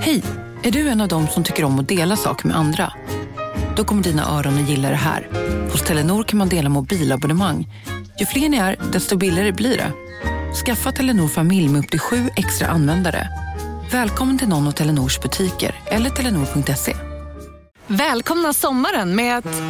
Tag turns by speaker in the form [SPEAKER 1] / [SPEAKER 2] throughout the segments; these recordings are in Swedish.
[SPEAKER 1] Hej! Är du en av dem som tycker om att dela saker med andra? Då kommer dina öron att gilla det här. Hos Telenor kan man dela mobilabonnemang. Ju fler ni är, desto billigare blir det. Skaffa Telenor familj med upp till sju extra användare. Välkommen till någon av Telenors butiker eller telenor.se.
[SPEAKER 2] Välkomna sommaren med att...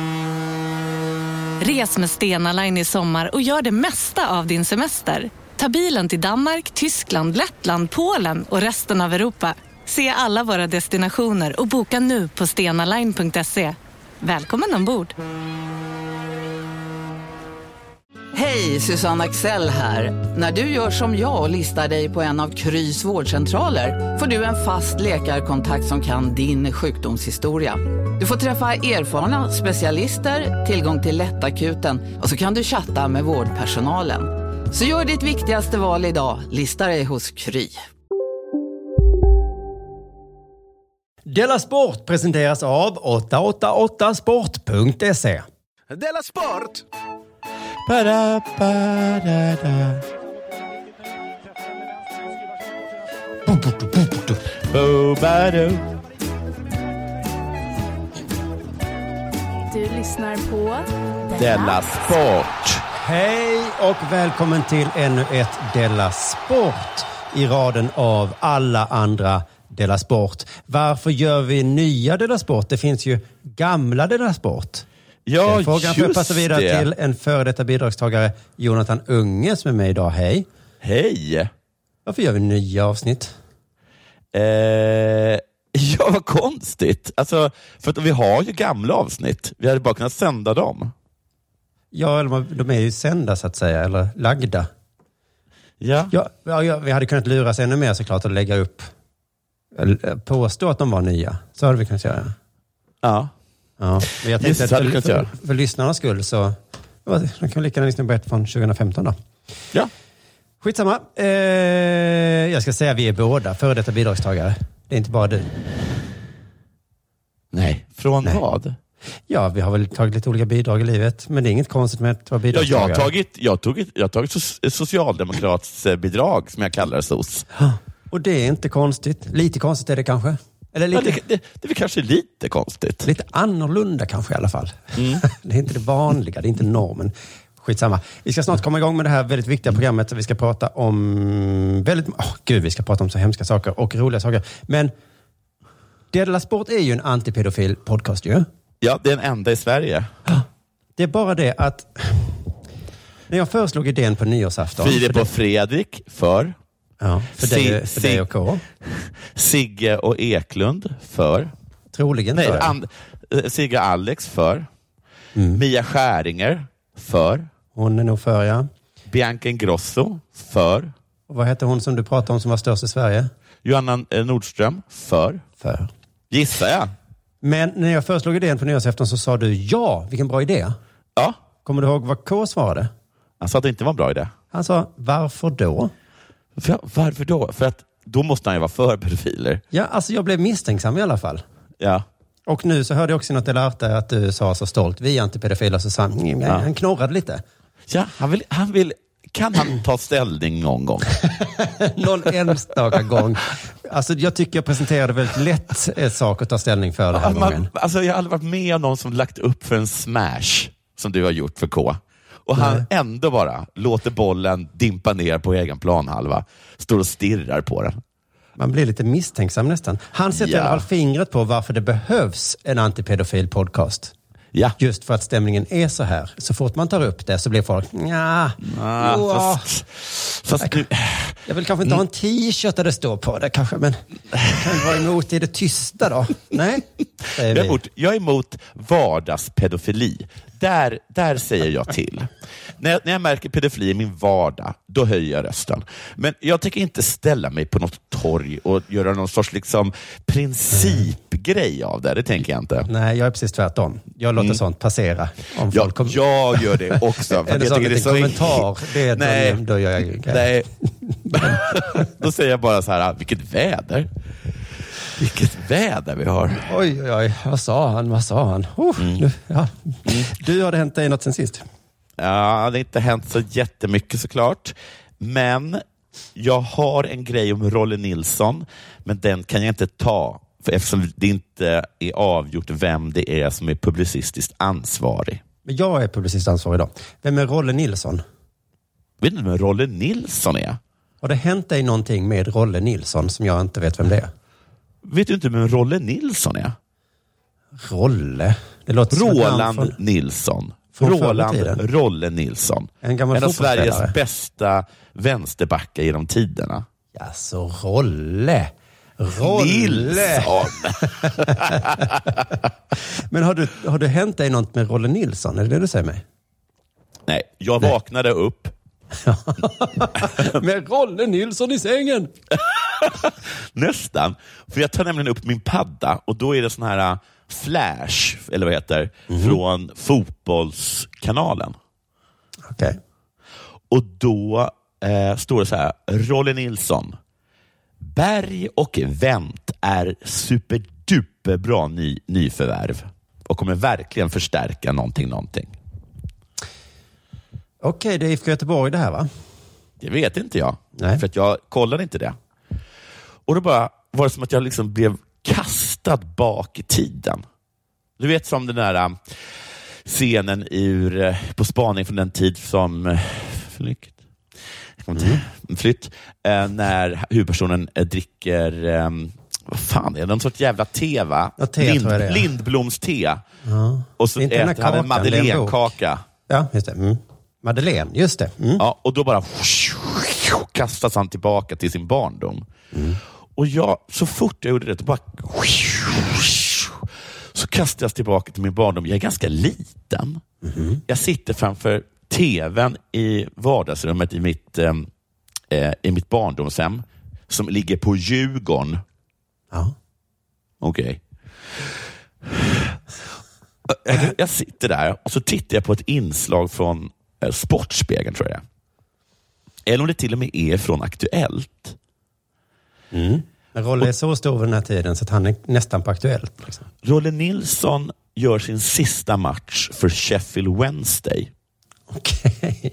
[SPEAKER 2] Res med Stena Line i sommar och gör det mesta av din semester. Ta bilen till Danmark, Tyskland, Lettland, Polen och resten av Europa. Se alla våra destinationer och boka nu på stenaline.se. Välkommen ombord!
[SPEAKER 3] Hej, Susanne Axel här. När du gör som jag och listar dig på en av Krys vårdcentraler får du en fast läkarkontakt som kan din sjukdomshistoria. Du får träffa erfarna specialister, tillgång till lättakuten och så kan du chatta med vårdpersonalen. Så gör ditt viktigaste val idag, listar dig hos Kry.
[SPEAKER 4] Della Sport presenteras av 888sport.se.
[SPEAKER 5] Della Sport!
[SPEAKER 4] Ba-da, ba-da-da.
[SPEAKER 6] Du lyssnar på
[SPEAKER 5] Della Sport!
[SPEAKER 4] Hej och välkommen till ännu ett Della Sport i raden av alla andra Della Sport. Varför gör vi nya Della Sport? Det finns ju gamla Della Sport.
[SPEAKER 5] Ja,
[SPEAKER 4] Den frågan får jag
[SPEAKER 5] just
[SPEAKER 4] passa vidare
[SPEAKER 5] det.
[SPEAKER 4] till en före detta bidragstagare, Jonathan Unge, som är med idag. Hej.
[SPEAKER 5] Hej!
[SPEAKER 4] Varför gör vi nya avsnitt?
[SPEAKER 5] Eh, ja, vad konstigt. Alltså, för att vi har ju gamla avsnitt. Vi hade bara kunnat sända dem.
[SPEAKER 4] Ja, eller de är ju sända så att säga, eller lagda.
[SPEAKER 5] Ja.
[SPEAKER 4] Ja, ja, vi hade kunnat luras ännu mer såklart och lägga upp, eller, påstå att de var nya. Så hade vi kunnat göra.
[SPEAKER 5] ja.
[SPEAKER 4] Ja, men jag tänkte att för, för,
[SPEAKER 5] göra.
[SPEAKER 4] för lyssnarnas skull så de kan lika gärna lyssna på ett från 2015 då.
[SPEAKER 5] ja.
[SPEAKER 4] Skitsamma. Eh, jag ska säga att vi är båda före detta bidragstagare. Det är inte bara du.
[SPEAKER 5] Nej, från
[SPEAKER 4] Nej.
[SPEAKER 5] vad?
[SPEAKER 4] Ja, vi har väl tagit lite olika bidrag i livet, men det är inget konstigt med att vara
[SPEAKER 5] Ja,
[SPEAKER 4] bidragstagare.
[SPEAKER 5] jag har tagit, jag tagit, jag tagit so- socialdemokratsbidrag, som jag kallar det SOS.
[SPEAKER 4] Och det är inte konstigt. Lite konstigt är det kanske. Eller
[SPEAKER 5] Ja,
[SPEAKER 4] lite,
[SPEAKER 5] det, det, det är väl kanske lite konstigt.
[SPEAKER 4] lite annorlunda kanske i alla fall.
[SPEAKER 5] Mm.
[SPEAKER 4] det är inte det vanliga, det är inte normen. Skitsamma. Vi ska snart komma igång med det här väldigt viktiga programmet. Vi ska prata om väldigt... Åh, gud, vi ska prata om så hemska saker och roliga saker. Men Della Sport är ju en antipedofil podcast ju.
[SPEAKER 5] Ja, det är den enda i Sverige.
[SPEAKER 4] Det är bara det att när jag föreslog idén på nyårsafton.
[SPEAKER 5] Filip och Fredrik för.
[SPEAKER 4] Ja, för dig, för dig och K.
[SPEAKER 5] Sigge och Eklund för.
[SPEAKER 4] Troligen
[SPEAKER 5] Nej,
[SPEAKER 4] för.
[SPEAKER 5] and, eh, Sigge och Alex för.
[SPEAKER 4] Mm.
[SPEAKER 5] Mia Skäringer för.
[SPEAKER 4] Hon är nog för, ja.
[SPEAKER 5] Bianca Ingrosso för.
[SPEAKER 4] Och vad hette hon som du pratade om som var störst i Sverige?
[SPEAKER 5] Johanna eh, Nordström för.
[SPEAKER 4] För.
[SPEAKER 5] Gissar jag.
[SPEAKER 4] Men när jag föreslog idén på nyårsafton så sa du ja, vilken bra idé.
[SPEAKER 5] Ja,
[SPEAKER 4] Kommer du ihåg vad K svarade?
[SPEAKER 5] han sa att det inte var en bra idé.
[SPEAKER 4] Han sa, varför då?
[SPEAKER 5] För, varför då? För att då måste han ju vara för pedofiler.
[SPEAKER 4] Ja, alltså jag blev misstänksam i alla fall.
[SPEAKER 5] Ja.
[SPEAKER 4] Och nu så hörde jag också i något Delarte att du sa så stolt, vi är antipedofiler, så sa han, "Mm,
[SPEAKER 5] Ja.
[SPEAKER 4] han knorrade lite.
[SPEAKER 5] ja han vill, han vill, kan han ta ställning någon gång?
[SPEAKER 4] Någon enstaka gång. Alltså jag tycker jag presenterade väldigt lätt ett sak att ta ställning för den här gången.
[SPEAKER 5] Man, alltså, jag har aldrig varit med om någon som lagt upp för en smash, som du har gjort för K. Och han
[SPEAKER 4] Nej.
[SPEAKER 5] ändå bara låter bollen dimpa ner på egen planhalva. Står och stirrar på den.
[SPEAKER 4] Man blir lite misstänksam nästan. Han sätter
[SPEAKER 5] Ja.
[SPEAKER 4] i alla fall fingret på varför det behövs en antipedofil podcast.
[SPEAKER 5] Ja.
[SPEAKER 4] Just för att stämningen är så här. Så fort man tar upp det så blir folk, ja,
[SPEAKER 5] Ah, fast, fast nu,
[SPEAKER 4] jag vill kanske inte ha en t-shirt där det står på det kanske, men kan vi vara emot i det tysta då? Nej, säger
[SPEAKER 5] jag, är
[SPEAKER 4] vi.
[SPEAKER 5] emot, jag är emot vardagspedofili. Där, där säger jag till. när, jag, när jag märker pedofili i min vardag, då höjer jag rösten. Men jag tänker inte ställa mig på något torg och göra någon sorts liksom, principgrej av det. Det tänker jag inte.
[SPEAKER 4] Nej, jag är precis tvärtom. Jag låter sånt passera. Om
[SPEAKER 5] Mm. Ja,
[SPEAKER 4] folk kommer...
[SPEAKER 5] jag gör det också. för att
[SPEAKER 4] det
[SPEAKER 5] jag
[SPEAKER 4] så
[SPEAKER 5] tycker
[SPEAKER 4] att en kommentar? Det
[SPEAKER 5] Nej.
[SPEAKER 4] då, då gör jag
[SPEAKER 5] Nej. Då säger jag bara så här, vilket väder. Vilket väder vi har.
[SPEAKER 4] Oj, oj, oj. Vad sa han? Vad sa han? Oh,
[SPEAKER 5] Mm.
[SPEAKER 4] nu, ja. Du, har det hänt dig något sen sist?
[SPEAKER 5] Ja, det har inte hänt så jättemycket såklart. Men jag har en grej om Rolle Nilsson, men den kan jag inte ta för eftersom det inte är avgjort vem det är som är publicistiskt ansvarig.
[SPEAKER 4] Men jag är publicist ansvarig idag. Vem är Rolle Nilsson?
[SPEAKER 5] Vet du vem Rolle Nilsson är?
[SPEAKER 4] Har det hänt dig någonting med Rolle Nilsson som jag inte vet vem det är?
[SPEAKER 5] Vet du inte vem Rolle Nilsson är?
[SPEAKER 4] Rolle? Det låter
[SPEAKER 5] Roland
[SPEAKER 4] från-
[SPEAKER 5] Nilsson.
[SPEAKER 4] Från
[SPEAKER 5] Roland. Rolle Nilsson.
[SPEAKER 4] En
[SPEAKER 5] en av. Sveriges bästa vänsterbackar genom tiderna.
[SPEAKER 4] Alltså, Rolle. Rolle.
[SPEAKER 5] Nilsson!
[SPEAKER 4] Men har, du, har det hänt dig något med Rolle Nilsson? Är det det du säger mig?
[SPEAKER 5] Nej, jag vaknade upp.
[SPEAKER 4] med Rolle Nilsson i sängen!
[SPEAKER 5] Nästan. För jag tar nämligen upp min padda och då är det sån här äh, flash, eller vad heter,
[SPEAKER 4] Mhm.
[SPEAKER 5] från fotbollskanalen.
[SPEAKER 4] Okej.
[SPEAKER 5] Och då eh, står det så här, Rolle Nilsson. Berg och Vänt är superduperbra ny, nyförvärv och kommer verkligen förstärka någonting, någonting.
[SPEAKER 4] Okej, det är IFK Göteborg det här va?
[SPEAKER 5] Det vet inte jag,
[SPEAKER 4] Nej.
[SPEAKER 5] för att jag kollade inte det. Och då bara var det som att jag liksom blev kastad bak i tiden. Du vet som den där äh, scenen ur, äh, på spaning från den tid som äh, flykt. Inte- Flytt. Äh, när huvudpersonen dricker, äh, vad fan är det, någon sorts jävla te va?
[SPEAKER 4] Ja, te är.
[SPEAKER 5] Lindbloms te. Och så äter han en madeleinekaka.
[SPEAKER 4] Ja, just det. Mm. Madeleine, just det. Mm.
[SPEAKER 5] Ja, och då bara kastas han tillbaka till sin barndom. Och jag, så fort jag gjorde det, då bara så kastas jag tillbaka till min barndom. Jag är ganska liten. Jag sitter framför tvn i vardagsrummet i mitt, eh, eh, i mitt barndomshem som ligger på Djurgården.
[SPEAKER 4] Ja.
[SPEAKER 5] Okej. Eh, Jag sitter där och så tittar jag på ett inslag från Sportspegeln, tror jag. Eller om det till och med är från Aktuellt.
[SPEAKER 4] Men Rolle är så stor vid den här tiden så att han är nästan på Aktuellt. Liksom.
[SPEAKER 5] Rolle Nilsson gör sin sista match för Sheffield Wednesday.
[SPEAKER 4] Okej.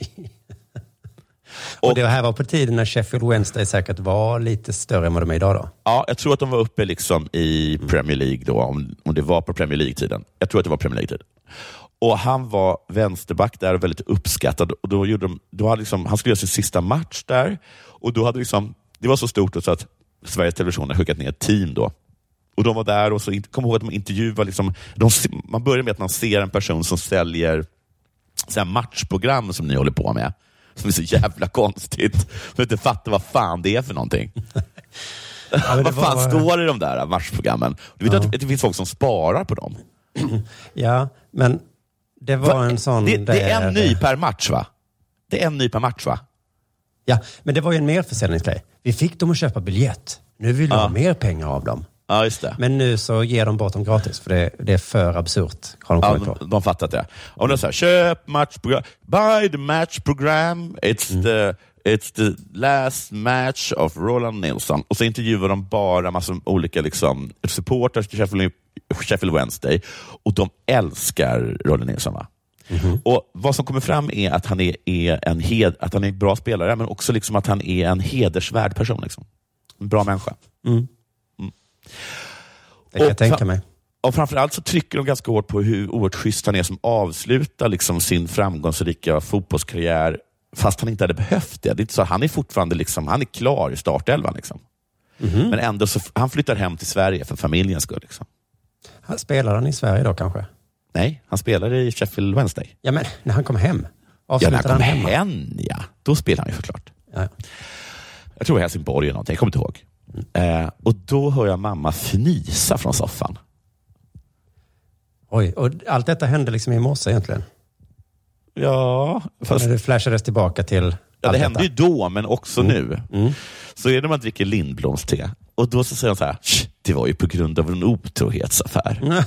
[SPEAKER 4] Och,
[SPEAKER 5] Och-
[SPEAKER 4] det här var på tiden när Sheffield Wednesday säkert var lite större än vad de är idag då?
[SPEAKER 5] Ja, jag tror att de var uppe liksom i Premier League då, om, om det var på Premier League-tiden. Jag tror att det var Premier League-tiden. Och Han var vänsterback där och väldigt uppskattad. Och då gjorde de, då hade liksom, han skulle göra sin sista match där. Och då hade liksom, Det var så stort då så att Sveriges Television hade skickat ner ett team. då. Och De var där och så kom ihåg att de intervjuade. Liksom, de, man börjar med att man ser en person som säljer så här matchprogram som ni håller på med. Som är så jävla konstigt. Jag inte fattar vad fan det är för någonting.
[SPEAKER 4] det
[SPEAKER 5] vad fan
[SPEAKER 4] var-
[SPEAKER 5] står det i de där matchprogrammen? Du vet att det finns folk som sparar på dem?
[SPEAKER 4] Ja, men det var
[SPEAKER 5] Va?
[SPEAKER 4] en sån...
[SPEAKER 5] det, det är en ny per match va? Det är en ny per match va?
[SPEAKER 4] Ja, men det var ju en merförsäljningsgrej. Vi fick dem att köpa biljett. Nu vill jag ha mer pengar av dem.
[SPEAKER 5] Ja, just det.
[SPEAKER 4] Men nu så ger de bort dem gratis för det, det är för absurt. Har de
[SPEAKER 5] Ja,
[SPEAKER 4] kommit på.
[SPEAKER 5] de, fattat det. Och de säger köp matchprogram, buy the match program, it's,
[SPEAKER 4] Mm.
[SPEAKER 5] the, it's the last match of Roland Nilsson. Och så intervjuar de bara massa olika liksom, supporters till Sheffield, Sheffield Wednesday och de älskar Roland Nilsson. Va?
[SPEAKER 4] Mhm.
[SPEAKER 5] Och Vad som kommer fram är att han är, är en hed, att han är en bra spelare, men också liksom att han är en hedersvärd person. Liksom. En bra människa.
[SPEAKER 4] Det kan jag
[SPEAKER 5] Och
[SPEAKER 4] tänka
[SPEAKER 5] fa-
[SPEAKER 4] mig.
[SPEAKER 5] Och framförallt så trycker de ganska hårt på hur oerhört schysst han är som avslutar liksom sin framgångsrika fotbollskarriär fast han inte hade behövt det. det är inte så, han är fortfarande liksom, han är klar i startelvan. Liksom.
[SPEAKER 4] Mhm.
[SPEAKER 5] Men ändå så han flyttar hem till Sverige för familjens skull. Liksom.
[SPEAKER 4] Han- Spelar han i Sverige då kanske?
[SPEAKER 5] Nej, han spelar i Sheffield Wednesday.
[SPEAKER 4] Ja, men när han kom hem.
[SPEAKER 5] Ja, när han
[SPEAKER 4] han
[SPEAKER 5] kommer
[SPEAKER 4] hemma?
[SPEAKER 5] hem, ja. Då spelar han ju såklart.
[SPEAKER 4] Ja.
[SPEAKER 5] Jag tror Helsingborg eller någonting, jag kommer inte ihåg. Eh, och då hör jag mamma fnysa från soffan.
[SPEAKER 4] Oj, och allt detta hände liksom i morse egentligen.
[SPEAKER 5] Ja, fast
[SPEAKER 4] När det flashades tillbaka till
[SPEAKER 5] Ja, det hände ju då, men också nu. Så är det när man dricker Lindbloms te. Och då så säger han så här, "Sh, det var ju på grund av en otrohetsaffär.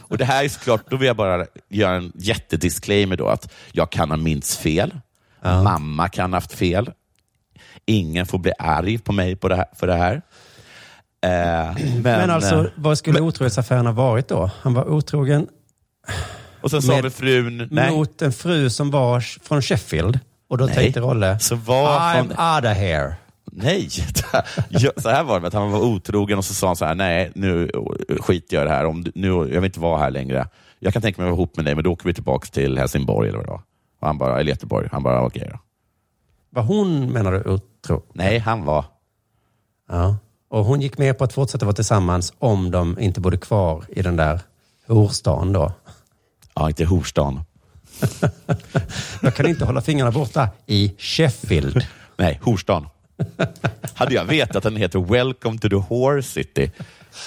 [SPEAKER 5] och det här är såklart, då vill jag bara göra en jättedisclaimer då, att jag kan ha minst fel. Mamma kan ha haft fel. Ingen får bli arg på mig på det här, för det här. Eh, men,
[SPEAKER 4] Men alltså,
[SPEAKER 5] eh,
[SPEAKER 4] vad skulle otrohetsaffären ha varit då? Han var otrogen
[SPEAKER 5] och sen sa väl frun, nej,
[SPEAKER 4] mot en fru som var från Sheffield. Och då
[SPEAKER 5] Nej.
[SPEAKER 4] tänkte Rolle,
[SPEAKER 5] Så var
[SPEAKER 4] I'm
[SPEAKER 5] från-
[SPEAKER 4] out of here.
[SPEAKER 5] Nej, så här var det. Att han var otrogen och så sa han så här, nej, nu skiter jag i det här. Om nu, jag vill inte vara här längre. Jag kan tänka mig att vara ihop med dig, men då åker vi tillbaka till Helsingborg eller vad det var. Och han bara, eller Göteborg. Han bara, okej då.
[SPEAKER 4] Var hon, menar du, otro?
[SPEAKER 5] Nej, han var.
[SPEAKER 4] Ja. Och hon gick med på att fortsätta vara tillsammans om de inte bodde kvar i den där horstan då.
[SPEAKER 5] Ja, inte Horstan.
[SPEAKER 4] Jag kan inte hålla fingrarna borta i Sheffield.
[SPEAKER 5] Nej, Horstan. hade jag vetat att den heter Welcome to the Whore City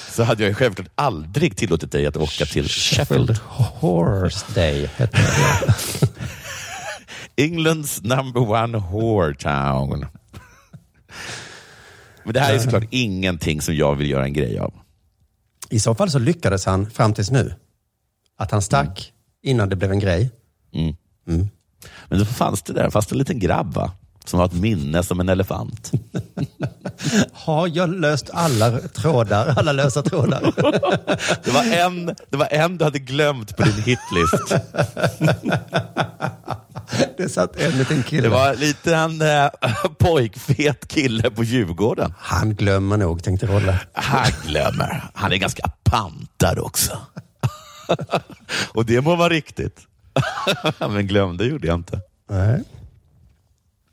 [SPEAKER 5] så hade jag ju självklart aldrig tillåtit dig att åka till Sheffield.
[SPEAKER 4] Horse Day hette det.
[SPEAKER 5] Englands number one whore town. Men det här är såklart ingenting som jag vill göra en grej av.
[SPEAKER 4] I så fall så lyckades han fram tills nu. Att han stack innan det blev en grej.
[SPEAKER 5] Men då fanns det där, fanns det en liten grabb va? Som har ett minne som en elefant.
[SPEAKER 4] Har jag löst alla trådar, alla lösa trådar?
[SPEAKER 5] Det var en, det var en du hade glömt på din hitlist.
[SPEAKER 4] Det satt en liten kille.
[SPEAKER 5] Det var en liten äh, pojkfet kille på Djurgården.
[SPEAKER 4] Han glömmer nog, tänkte Rolle.
[SPEAKER 5] Han glömmer. Han är ganska pantad också. Och det må vara riktigt. Men glömde gjorde jag inte.
[SPEAKER 4] Nej.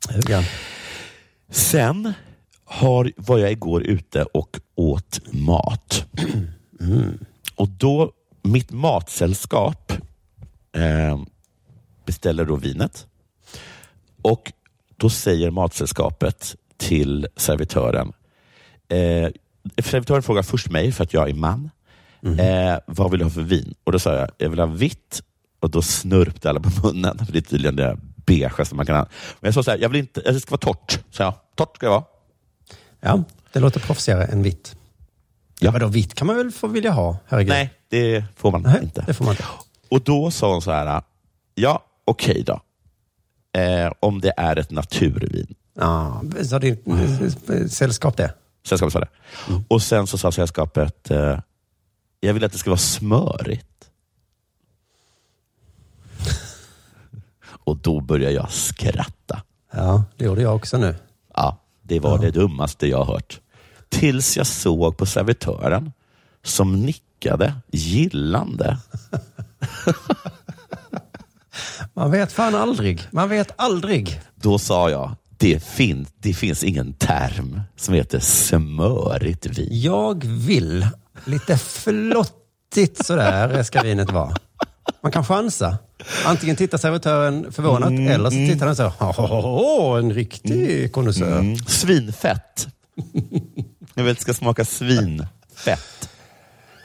[SPEAKER 4] Hugan.
[SPEAKER 5] Sen har, var jag igår ute och åt mat. Och då, mitt matsällskap eh, beställer då vinet. Och då säger matsällskapet till servitören. Eh, servitören frågar först mig, för att jag är man. Eh, vad vill du ha för vin? Och då sa jag, jag vill ha vitt. Och då snörpte alla på munnen. För det är tydligen det beige som man kan ha. Men jag sa så här, jag vill inte, det ska vara torrt. Så jag, torrt ska det vara.
[SPEAKER 4] Ja, det låter proffsigare än vitt. Ja,
[SPEAKER 5] Ja.
[SPEAKER 4] vadå, vitt kan man väl få vilja ha? Herregud.
[SPEAKER 5] Nej, det får man
[SPEAKER 4] Nej,
[SPEAKER 5] inte.
[SPEAKER 4] det får man inte.
[SPEAKER 5] Och då sa hon så här, ja okej då. Eh, om det är ett naturvin.
[SPEAKER 4] Ja, sa ditt eh, sällskap det?
[SPEAKER 5] Sällskapet sa det. Och sen så sa sällskapet, eh, jag vill att det ska vara smörigt. Och då började jag skratta.
[SPEAKER 4] Ja, det gjorde jag också nu.
[SPEAKER 5] Ja, det var det dummaste jag hört. Tills jag såg på servitören som nickade gillande.
[SPEAKER 4] Man vet fan aldrig. Man vet aldrig.
[SPEAKER 5] Då sa jag, det, fin det finns ingen term som heter smörigt vin.
[SPEAKER 4] Jag vill lite flottigt sådär ska vinet vara. Man kan chansa. Antingen tittar servitören förvånat eller så tittar den så. Åh, en riktig konnässör.
[SPEAKER 5] Mm. Svinfett. Jag vill att det ska smaka svinfett.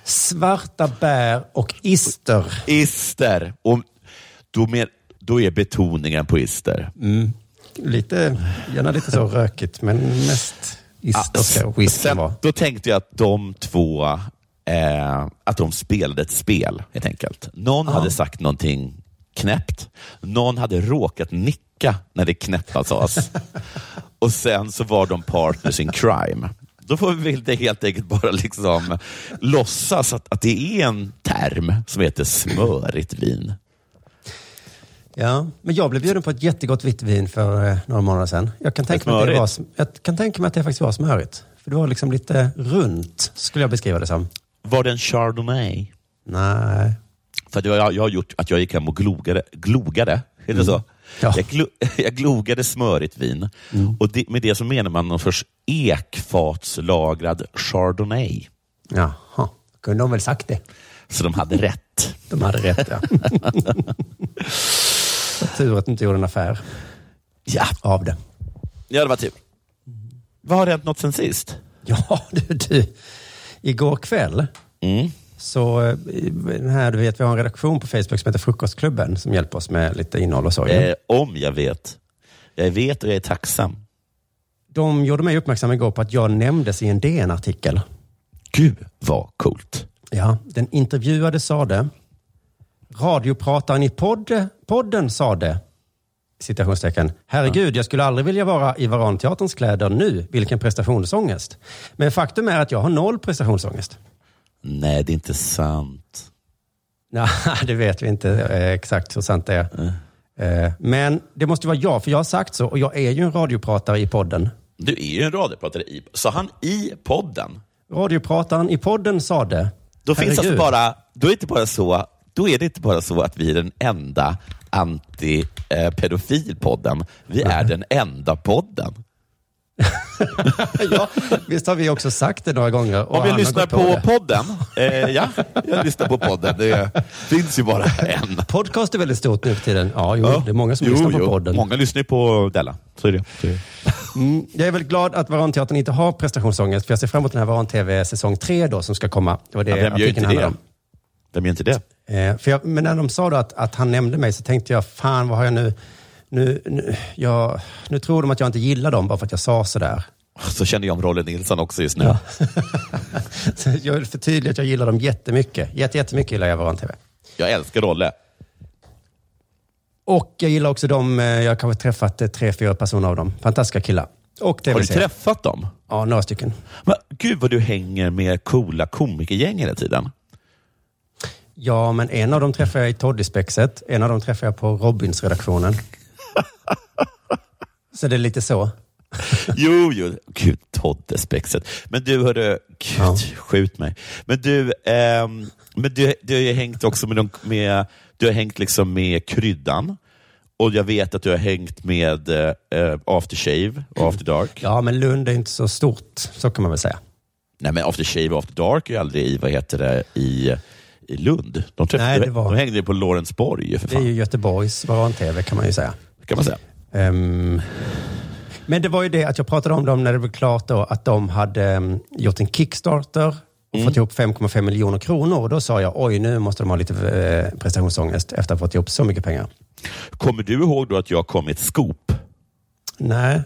[SPEAKER 4] Svarta bär och ister.
[SPEAKER 5] Ister. Och då, med, då är betoningen på ister.
[SPEAKER 4] Lite, gärna lite så rökigt, men mest ska whiskyn
[SPEAKER 5] Sen,
[SPEAKER 4] vara.
[SPEAKER 5] då tänkte jag att de två eh, att de spelade ett spel, helt enkelt. Någon hade sagt någonting knäppt. Någon hade råkat nicka när det knäppa sades. Och sen så var de partners in crime. Då får vi väl helt enkelt bara liksom låtsas att, att det är en term som heter smörigt vin.
[SPEAKER 4] Ja, men jag blev bjuden på ett jättegott vitt vin för eh, några månader sedan. Jag kan, tänka mig att det var, jag kan tänka mig att det faktiskt var smörigt. För det var liksom lite runt, skulle jag beskriva det som.
[SPEAKER 5] Var det en chardonnay?
[SPEAKER 4] Nej.
[SPEAKER 5] För det jag, jag har gjort att jag gick hem och glogade. glogade är det så?
[SPEAKER 4] Ja.
[SPEAKER 5] Jag, glo, jag glogade smörigt vin. Och det, med det så menar man någon sorts ekfatslagrad chardonnay.
[SPEAKER 4] Jaha, kunde de väl sagt det.
[SPEAKER 5] Så de hade rätt.
[SPEAKER 4] De hade rätt, ja. Tur att du inte gjorde en affär
[SPEAKER 5] Ja,
[SPEAKER 4] av det.
[SPEAKER 5] ja det var tur. Vad har hänt något sen sist?
[SPEAKER 4] Ja, du, du. Igår kväll
[SPEAKER 5] Mm.
[SPEAKER 4] så, eh, här, du vet, vi har en redaktion på Facebook som heter Frukostklubben som hjälper oss med lite innehåll och så.
[SPEAKER 5] Eh, om jag vet. Jag vet och jag är tacksam.
[SPEAKER 4] De gjorde mig uppmärksam igår på att jag nämndes i en DN-artikel.
[SPEAKER 5] Gud vad coolt.
[SPEAKER 4] Ja, den intervjuade sade, radioprataren i podd, podden sade, citationstecken, herregud, jag skulle aldrig vilja vara i Varanteaterns kläder nu, vilken prestationsångest. Men faktum är att jag har noll prestationsångest.
[SPEAKER 5] Nej, det är inte sant.
[SPEAKER 4] Nej, det vet vi inte eh, exakt hur sant det är. Eh, Men det måste vara jag, för jag har sagt så och jag är ju en radiopratare i podden.
[SPEAKER 5] Du är ju en radiopratare. I, sa han i podden?
[SPEAKER 4] Radioprataren i podden sa det.
[SPEAKER 5] Då, finns alltså
[SPEAKER 4] Herregud.
[SPEAKER 5] bara, då, är det inte bara så, då är det inte bara så att vi är den enda anti-pedofilpodden. Vi är den enda podden.
[SPEAKER 4] ja, visst har vi också sagt det några gånger. och
[SPEAKER 5] Om jag lyssnar på
[SPEAKER 4] det.
[SPEAKER 5] podden, eh, ja, jag lyssnar på podden. Det finns ju bara en.
[SPEAKER 4] Podcast är väldigt stort nu för tiden. Ja, jo, det är många som
[SPEAKER 5] Jo,
[SPEAKER 4] lyssnar på
[SPEAKER 5] jo.
[SPEAKER 4] podden.
[SPEAKER 5] Många lyssnar ju på Della. Så är det. Så är det.
[SPEAKER 4] Mm, jag är väldigt glad att Varanteatern inte har prestationsångest, för jag ser fram emot den här Varan-TV säsong 3 då, som ska komma. Det var det
[SPEAKER 5] Ja, vem gör inte det? Vem gör inte det?
[SPEAKER 4] Eh, för jag, men när de sa att, att han nämnde mig så tänkte jag, fan vad har jag nu... Nu, nu, jag, nu tror de att jag inte gillar dem bara för att jag sa sådär.
[SPEAKER 5] Så känner jag om Rolle Nilsson också just nu.
[SPEAKER 4] Ja. Jag vill förtydliga att jag gillar dem jättemycket. Jätte, jättemycket gillar jag Varan-TV.
[SPEAKER 5] Jag älskar Rolle.
[SPEAKER 4] Och jag gillar också dem, eh, jag har kanske träffat eh, tre, fyra personer av dem. Fantastiska killar. Och
[SPEAKER 5] Har du träffat dem?
[SPEAKER 4] Ja, några stycken.
[SPEAKER 5] Men, gud vad du hänger med coola komikergäng hela tiden.
[SPEAKER 4] Ja, men en av dem träffar jag i Toddyspexet. En av dem träffar jag på Robins-redaktionen. Så det är lite så.
[SPEAKER 5] Jo, jo. Gud, Todde-spexet. Men du, hörru, gud,
[SPEAKER 4] Ja.
[SPEAKER 5] skjut mig. Men du, ehm, men du, du har ju hängt också med, de, med, du har hängt liksom med Kryddan. Och jag vet att du har hängt med eh, After Shave och After Dark.
[SPEAKER 4] Ja, men Lund är inte så stort, så kan man väl säga.
[SPEAKER 5] Nej, men After Shave och After Dark är ju aldrig i, vad heter det, i, i Lund. De, träffade,
[SPEAKER 4] Nej, det var-
[SPEAKER 5] de hängde på Lorensborg för
[SPEAKER 4] Det är
[SPEAKER 5] fan.
[SPEAKER 4] ju Göteborgs Varan-TV kan man ju säga.
[SPEAKER 5] kan man säga.
[SPEAKER 4] Ehm, men det var ju det att jag pratade om dem när det blev klart då att de hade um, gjort en Kickstarter och fått ihop 5,5 miljoner kronor. Och då sa jag, oj nu måste de ha lite eh, prestationsångest efter att ha fått ihop så mycket pengar.
[SPEAKER 5] Kommer du ihåg då att jag kom med ett scoop?
[SPEAKER 4] Nej,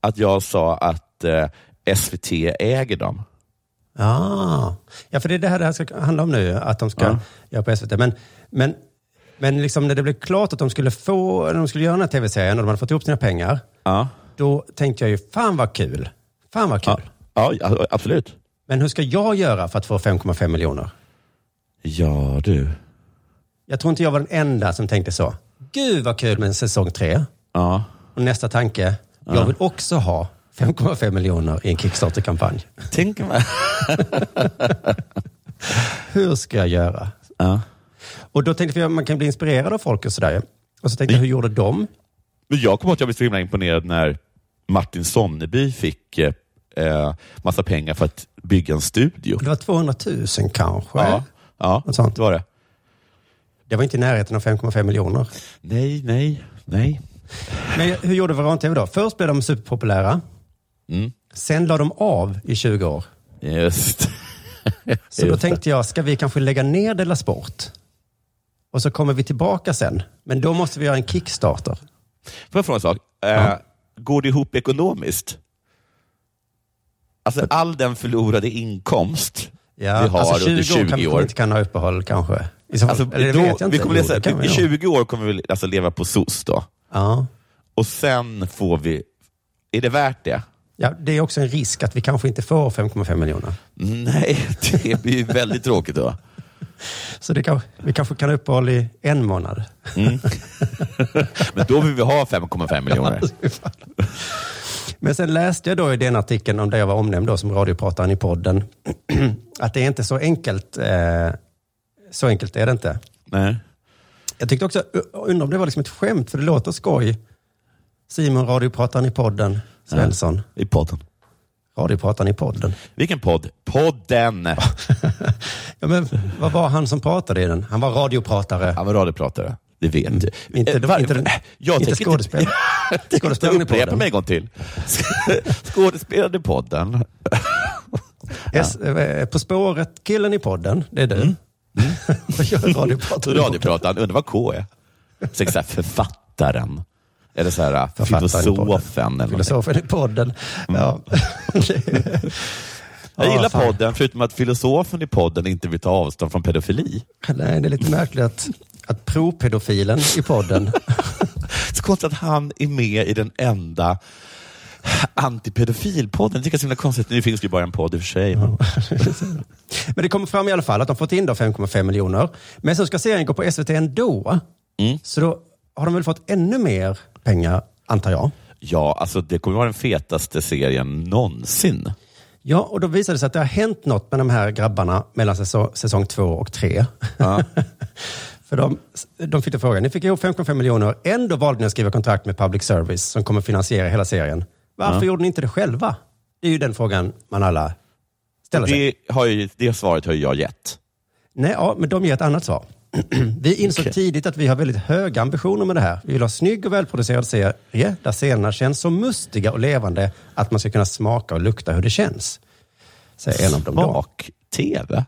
[SPEAKER 5] Att jag sa att eh, SVT äger dem.
[SPEAKER 4] Ah. Ja, för det är det här det här ska handla om nu, att de ska
[SPEAKER 5] Ja.
[SPEAKER 4] göra på SVT. Men, men, men liksom när det blev klart att de skulle, få, de skulle göra den här tv-serien och de hade fått ihop sina pengar,
[SPEAKER 5] Ja,
[SPEAKER 4] då tänkte jag ju, fan vad kul. Fan vad kul.
[SPEAKER 5] ja. ja absolut.
[SPEAKER 4] Men hur ska jag göra för att få 5,5 miljoner?
[SPEAKER 5] Ja, du.
[SPEAKER 4] Jag tror inte jag var den enda som tänkte så. Gud vad kul med en säsong tre.
[SPEAKER 5] Ja.
[SPEAKER 4] Och nästa tanke, jag vill också ha 5,5 miljoner i en Kickstarter-kampanj.
[SPEAKER 5] Tänk mig.
[SPEAKER 4] Hur ska jag göra?
[SPEAKER 5] Ja.
[SPEAKER 4] Och då tänkte jag, man kan bli inspirerad av folk och sådär. Och så tänkte jag, hur gjorde de?
[SPEAKER 5] Men jag kommer ihåg att jag blev så himla imponerad när Martin Sonneby fick eh, massa pengar för att bygga en studio.
[SPEAKER 4] Det var 200 000 kanske.
[SPEAKER 5] Ja, ja det var det.
[SPEAKER 4] Det var inte i närheten av 5,5 miljoner.
[SPEAKER 5] Nej, nej, nej.
[SPEAKER 4] Men hur gjorde Varan-TV då? Först blev de superpopulära.
[SPEAKER 5] Mm.
[SPEAKER 4] Sen la de av i 20 år.
[SPEAKER 5] Just.
[SPEAKER 4] Så då tänkte jag, ska vi kanske lägga ner Della Sport? Och så kommer vi tillbaka sen. Men då måste vi göra en Kickstarter.
[SPEAKER 5] Får jag fråga en sak? Eh,
[SPEAKER 4] Ja.
[SPEAKER 5] Går det ihop ekonomiskt? Alltså all den förlorade inkomst
[SPEAKER 4] Ja,
[SPEAKER 5] vi har
[SPEAKER 4] alltså 20
[SPEAKER 5] under 20
[SPEAKER 4] år kan vi inte kan ha uppehåll kanske. I så fall,
[SPEAKER 5] Alltså,
[SPEAKER 4] eller
[SPEAKER 5] då, vi kommer
[SPEAKER 4] Jo,
[SPEAKER 5] läsa,
[SPEAKER 4] det kan vi
[SPEAKER 5] I
[SPEAKER 4] nog.
[SPEAKER 5] 20 år kommer vi alltså leva på SOS då.
[SPEAKER 4] Ja.
[SPEAKER 5] Och sen får vi... Är det värt det?
[SPEAKER 4] Ja, det är också en risk att vi kanske inte får 5,5 miljoner.
[SPEAKER 5] Nej, det blir ju väldigt tråkigt då.
[SPEAKER 4] Så det kan, vi kanske kan ha uppehåll i en månad.
[SPEAKER 5] Men då vill vi ha 5,5 miljoner.
[SPEAKER 4] Men sen läste jag då i den artikeln om där jag var omnämnd då, som radioprataren i podden, att det är inte så enkelt. Eh, så enkelt är det inte.
[SPEAKER 5] Nej.
[SPEAKER 4] Jag tyckte också, undrar om det var liksom ett skämt, för det låter skoj. Simon, radioprataren i podden, Svensson,
[SPEAKER 5] I podden.
[SPEAKER 4] radioprataren i podden.
[SPEAKER 5] Vilken podd? Podden!
[SPEAKER 4] Ja, men vad var han som pratade i den? Han var radiopratare.
[SPEAKER 5] Han var radiopratare. Det vet du.
[SPEAKER 4] Inte-
[SPEAKER 5] Eh, var-
[SPEAKER 4] inte den-
[SPEAKER 5] jag
[SPEAKER 4] inte
[SPEAKER 5] tänker
[SPEAKER 4] skådespelare.
[SPEAKER 5] Jag tänker inte
[SPEAKER 4] Skådespelaren i podden.
[SPEAKER 5] mig en gång till. Skådespelaren i podden.
[SPEAKER 4] S, eh, på spåret-killen i podden, det är du. Vad gör
[SPEAKER 5] Så
[SPEAKER 4] radioprataren?
[SPEAKER 5] radioprataren, undrar vad K är? Så författaren. Eller så här, filosofen. Eller.
[SPEAKER 4] Filosofen i podden. Ja.
[SPEAKER 5] Jag
[SPEAKER 4] Ja,
[SPEAKER 5] gillar
[SPEAKER 4] fan.
[SPEAKER 5] podden, förutom att filosofen i podden inte vill ta avstånd från pedofili.
[SPEAKER 4] Nej, det är lite märkligt att, att propedofilen i podden
[SPEAKER 5] Så konstigt att han är med i den enda antipedofilpodden. Det är så himla konstigt. Nu finns det ju bara en podd i och för sig. men-
[SPEAKER 4] Men det kommer fram i alla fall att de fått in då 5,5 miljoner. Men så ska serien gå på SVT ändå.
[SPEAKER 5] Mm.
[SPEAKER 4] Så då har de väl fått ännu mer pengar, antar jag.
[SPEAKER 5] Ja, alltså det kommer vara den fetaste serien någonsin.
[SPEAKER 4] Ja, och då visade det sig att det har hänt något med de här grabbarna mellan säsong, säsong två och tre.
[SPEAKER 5] Ja.
[SPEAKER 4] För de, de fick frågan, ni fick ihop 5,5 miljoner, ändå valde ni att skriva kontrakt med public service som kommer finansiera hela serien. Varför
[SPEAKER 5] Ja.
[SPEAKER 4] gjorde ni inte det själva? Det är ju den frågan man alla ställer sig.
[SPEAKER 5] Det, har ju, det svaret har jag gett.
[SPEAKER 4] Nej, ja, men de ger ett annat svar. vi insåg
[SPEAKER 5] Okej.
[SPEAKER 4] tidigt att vi har väldigt höga ambitioner med det här. Vi vill ha snygg och välproducerad serie där scenerna känns så mustiga och levande att man ska kunna smaka och lukta hur det känns. Säger en av dem.
[SPEAKER 5] Smak-tv?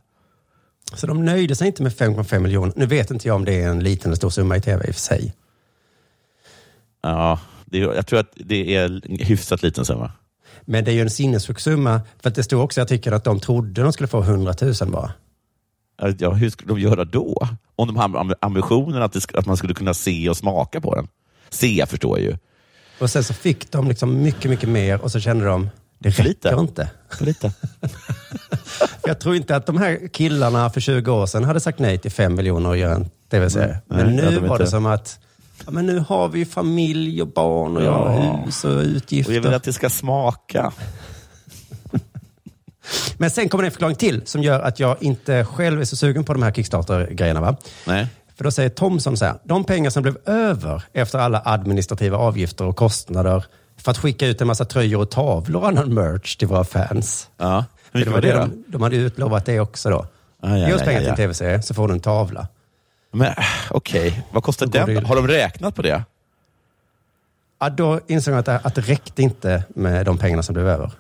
[SPEAKER 4] Så de nöjde sig inte med 5,5 miljoner. Nu vet inte jag om det är en liten eller stor summa i tv i och för sig.
[SPEAKER 5] Ja, det, jag tror att det är en hyfsat liten summa.
[SPEAKER 4] Men det är ju en sinnessjuk summa. För att det stod också i artikeln att de trodde de skulle få 100 000 bara.
[SPEAKER 5] Ja, hur skulle de göra då? Om de har amb- ambitionen att, det, att man skulle kunna se och smaka på den. Se förstår jag ju.
[SPEAKER 4] Och sen så fick de liksom mycket, mycket mer och så kände de, det räcker
[SPEAKER 5] lite.
[SPEAKER 4] inte.
[SPEAKER 5] För lite.
[SPEAKER 4] Jag tror inte att de här killarna för 20 år sedan hade sagt nej till 5 miljoner och göra en tv-serie. Men nu var det som att, ja, men nu har vi familj och barn och
[SPEAKER 5] Ja.
[SPEAKER 4] hus och
[SPEAKER 5] Och
[SPEAKER 4] utgifter.
[SPEAKER 5] jag vill att det ska smaka.
[SPEAKER 4] Men sen kommer det en förklaring till som gör att jag inte själv är så sugen på de här Kickstarter-grejerna. Va?
[SPEAKER 5] Nej.
[SPEAKER 4] För då säger Thomson så här, de pengar som blev över efter alla administrativa avgifter och kostnader för att skicka ut en massa tröjor och tavlor och annan merch till våra fans.
[SPEAKER 5] Ja. Hur
[SPEAKER 4] det var det
[SPEAKER 5] det
[SPEAKER 4] de, de hade utlovat det också då.
[SPEAKER 5] Ah, ja,
[SPEAKER 4] Ge oss
[SPEAKER 5] ja,
[SPEAKER 4] pengar
[SPEAKER 5] ja,
[SPEAKER 4] till en tv-serie så får du en tavla.
[SPEAKER 5] Men äh, okej, vad kostar den?
[SPEAKER 4] det
[SPEAKER 5] Har de räknat på det?
[SPEAKER 4] Ja, då insåg jag att det, att det räckte inte med de pengarna som blev över.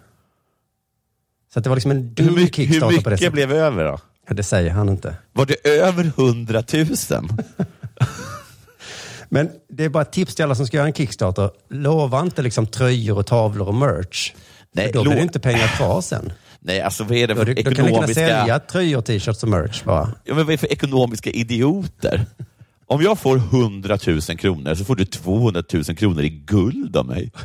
[SPEAKER 4] Så det var liksom en
[SPEAKER 5] Hur
[SPEAKER 4] dum
[SPEAKER 5] mycket, hur
[SPEAKER 4] Kickstarter på det
[SPEAKER 5] mycket
[SPEAKER 4] sättet.
[SPEAKER 5] blev över då?
[SPEAKER 4] Ja, det säger han inte.
[SPEAKER 5] Var det över hundratusen?
[SPEAKER 4] Men det är bara ett tips till alla som ska göra en Kickstarter. Lova inte liksom tröjor och tavlor och merch.
[SPEAKER 5] Nej,
[SPEAKER 4] För då blir det inte pengar kvar sen.
[SPEAKER 5] Nej, alltså vad är det
[SPEAKER 4] Då,
[SPEAKER 5] för
[SPEAKER 4] då kan ni kunna
[SPEAKER 5] ekonomiska...
[SPEAKER 4] sälja tröjor, t-shirts och merch bara.
[SPEAKER 5] Ja, men vad är det för ekonomiska idioter? Om jag får 100 000 kronor så får du 200 000 kronor i guld av mig.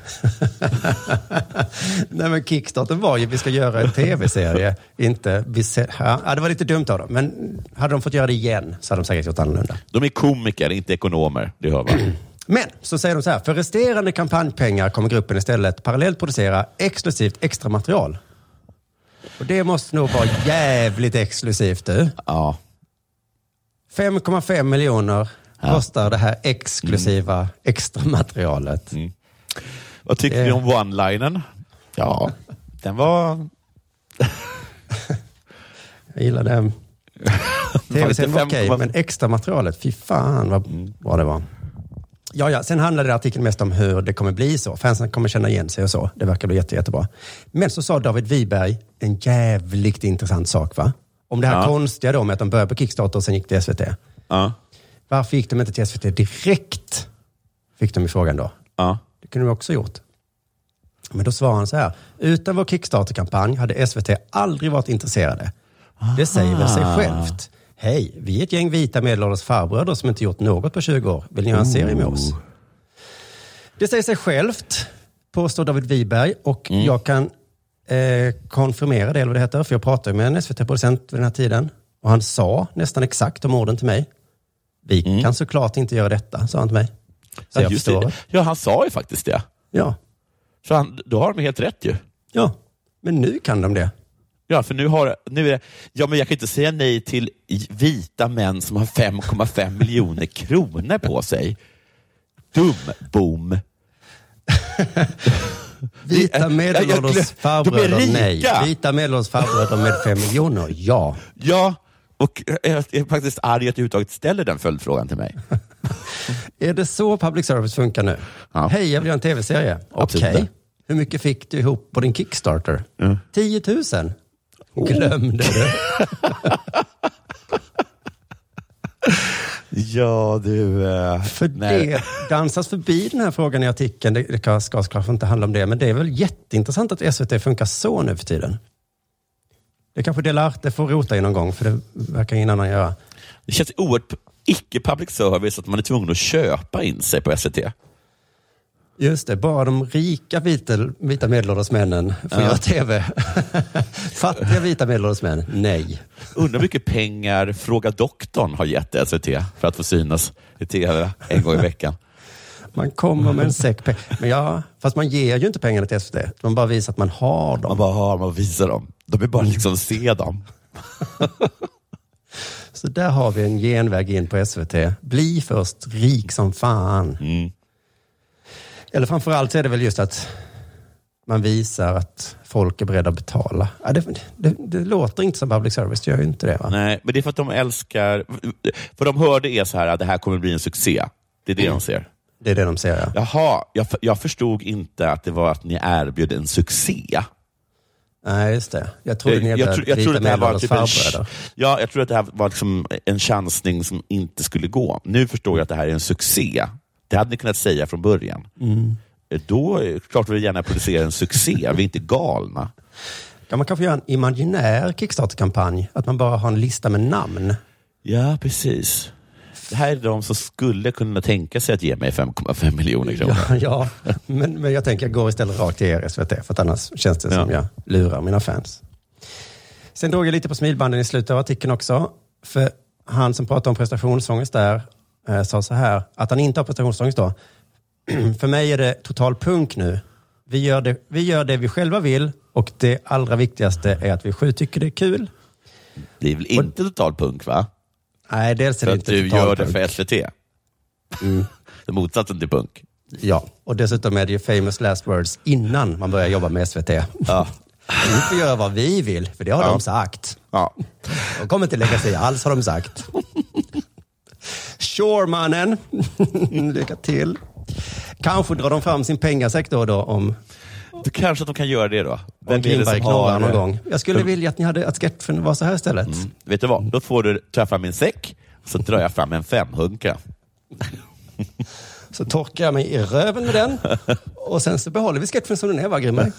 [SPEAKER 4] Nej men Kickstarter var ju, vi ska göra en tv-serie. inte, vi se, ja, det var lite dumt av dem. Men hade de fått göra det igen så hade de säkert gjort annorlunda.
[SPEAKER 5] De är komiker, inte ekonomer. Det hör man.
[SPEAKER 4] Men så säger de så här, för resterande kampanjpengar kommer gruppen istället parallellt producera exklusivt extra material. Och det måste nog vara jävligt exklusivt du.
[SPEAKER 5] Ja.
[SPEAKER 4] 5,5 miljoner
[SPEAKER 5] Ja.
[SPEAKER 4] kostar det här exklusiva extra materialet.
[SPEAKER 5] Vad tycker
[SPEAKER 4] Det-
[SPEAKER 5] ni om one-linen? Ja, den var...
[SPEAKER 4] Jag gillar det. Tv-serien var okej,
[SPEAKER 5] 5,5
[SPEAKER 4] men extra materialet, fy fan vad bra det var. Ja, ja, sen handlade artikeln mest om hur det kommer bli så. Fansen kommer känna igen sig och så. Det verkar bli jätte, jättebra. Men så sa David Wiberg en jävligt intressant sak, va? Om det här
[SPEAKER 5] Ja.
[SPEAKER 4] konstiga då med att de började på Kickstarter och sen gick till SVT.
[SPEAKER 5] Ja.
[SPEAKER 4] Varför gick de inte till SVT direkt? Fick de i frågan då.
[SPEAKER 5] Ja.
[SPEAKER 4] Det kunde de också gjort. Men då svarade han så här. Utan vår Kickstarter-kampanj hade SVT aldrig varit intresserade. Det säger väl sig självt. Hej, vi är ett gäng vita medelålders farbröder som inte gjort något på 20 år. Vill ni göra en serie med oss? Det säger sig självt, påstår David Wiberg. Och jag kan eh, konfirmera det, eller vad det heter. För jag pratade med en SVT-producent vid den här tiden. Och han sa nästan exakt de orden till mig. Vi kan såklart inte göra detta, sa han till mig. Så
[SPEAKER 5] Ja,
[SPEAKER 4] jag förstår.
[SPEAKER 5] det. ja, han sa ju faktiskt det.
[SPEAKER 4] Ja,
[SPEAKER 5] Så han, då har de helt rätt ju.
[SPEAKER 4] ja. Men nu kan de det.
[SPEAKER 5] Ja, för nu har nu är ja, men jag kan inte säga nej till vita män som har 5,5 miljoner kronor på sig. Dumbom.
[SPEAKER 4] Vita medelålders farbröder, nej. Vita medelålders farbröder med fem miljoner, ja.
[SPEAKER 5] Ja, och jag är faktiskt arg att du överhuvudtaget ställer den följdfrågan till mig.
[SPEAKER 4] Är det så public service funkar nu?
[SPEAKER 5] Ja.
[SPEAKER 4] Hej, jag vill göra en tv-serie. Okej. Hur mycket fick du ihop på din Kickstarter? 10 000.
[SPEAKER 5] Oh.
[SPEAKER 4] Glömde du?
[SPEAKER 5] Ja, du... eh,
[SPEAKER 4] För
[SPEAKER 5] nej.
[SPEAKER 4] det dansas förbi den här frågan i artikeln. Det, det ska, såklart inte handla om det, men det är väl jätteintressant att SVT funkar så nu för tiden. Det kanske Delarte får rota i någon gång, för det verkar ingen annan göra.
[SPEAKER 5] Det känns oerhört icke-public service att man är tvungen att köpa in sig på SVT.
[SPEAKER 4] Just det, bara de rika vita, vita medelålders männen får göra tv. Fattiga vita medelålders män, nej.
[SPEAKER 5] Undrar hur mycket pengar Fråga doktorn har gett SVT för att få synas i tv en gång i veckan.
[SPEAKER 4] Man kommer med en säck pengar. Men ja, fast man ger ju inte pengarna till SVT. Man bara visar att man har
[SPEAKER 5] Man
[SPEAKER 4] dem.
[SPEAKER 5] bara har dem och visar dem. De vill bara liksom se dem.
[SPEAKER 4] Så där har vi en genväg in på SVT. Bli först rik som fan.
[SPEAKER 5] Mm.
[SPEAKER 4] Eller framförallt är det väl just att man visar att folk är beredda att betala. Ja, det, det, det låter inte som public service, det gör ju inte det. Va?
[SPEAKER 5] Nej, men det är för att de älskar... För de hörde är så här att det här kommer bli en succé. Det är det de ser.
[SPEAKER 4] Det är det de säger. Ja.
[SPEAKER 5] Jaha, jag, jag förstod inte att det var att ni erbjöd en succé.
[SPEAKER 4] Nej, just det. Jag trodde ni
[SPEAKER 5] jag,
[SPEAKER 4] erbjöd
[SPEAKER 5] tro- jag
[SPEAKER 4] vita
[SPEAKER 5] trodde att det här var typ en, ja, jag trodde att det här var liksom en chansning som inte skulle gå. Nu förstår jag att det här är en succé. Det hade ni kunnat säga från början.
[SPEAKER 4] Mm.
[SPEAKER 5] Då är det klart vi gärna producerar en succé. Vi är inte galna.
[SPEAKER 4] Ja, man kan få göra en imaginär Kickstarter-kampanj. Att man bara har en lista med namn.
[SPEAKER 5] Ja, precis. Det här är de som skulle kunna tänka sig att ge mig 5,5 miljoner kronor.
[SPEAKER 4] Ja, ja. Men, men jag tänker jag går istället rakt till er SVT, för att annars känns det som
[SPEAKER 5] Ja.
[SPEAKER 4] jag lurar mina fans. Sen drog jag lite på smilbanden i slutet av artikeln också. För han som pratade om prestationsångest där eh, sa så här, att han inte har prestationsångest då. för mig är det total punk nu. Vi gör, det, vi gör det vi själva vill och det allra viktigaste är att vi sju tycker det är kul.
[SPEAKER 5] Det är väl inte total punk, va?
[SPEAKER 4] Nej, dels är
[SPEAKER 5] För
[SPEAKER 4] det
[SPEAKER 5] att
[SPEAKER 4] inte
[SPEAKER 5] du
[SPEAKER 4] total
[SPEAKER 5] gör det
[SPEAKER 4] punk.
[SPEAKER 5] för SVT. Det är motsatsen till punk.
[SPEAKER 4] Ja, och dessutom är det ju famous last words innan man börjar jobba med SVT.
[SPEAKER 5] Ja.
[SPEAKER 4] Vi får göra vad vi vill, för det har
[SPEAKER 5] Ja.
[SPEAKER 4] de sagt.
[SPEAKER 5] Ja.
[SPEAKER 4] De kommer inte lägga sig i alls, har de sagt. Sure, mannen. Lycka till. Kanske drar de fram sin pengasäck då och då om,
[SPEAKER 5] Du kanske att de kan göra det då?
[SPEAKER 4] om
[SPEAKER 5] är det
[SPEAKER 4] Klingberg
[SPEAKER 5] har-
[SPEAKER 4] någon gång. Jag skulle vilja att ni hade att sketchen var så här istället.
[SPEAKER 5] Mm. Vet du vad? Då får du fram min säck, så drar jag fram en femhunka.
[SPEAKER 4] Så torkar jag mig i röven med den och sen så behåller vi sketchen som den är, va Grimberg?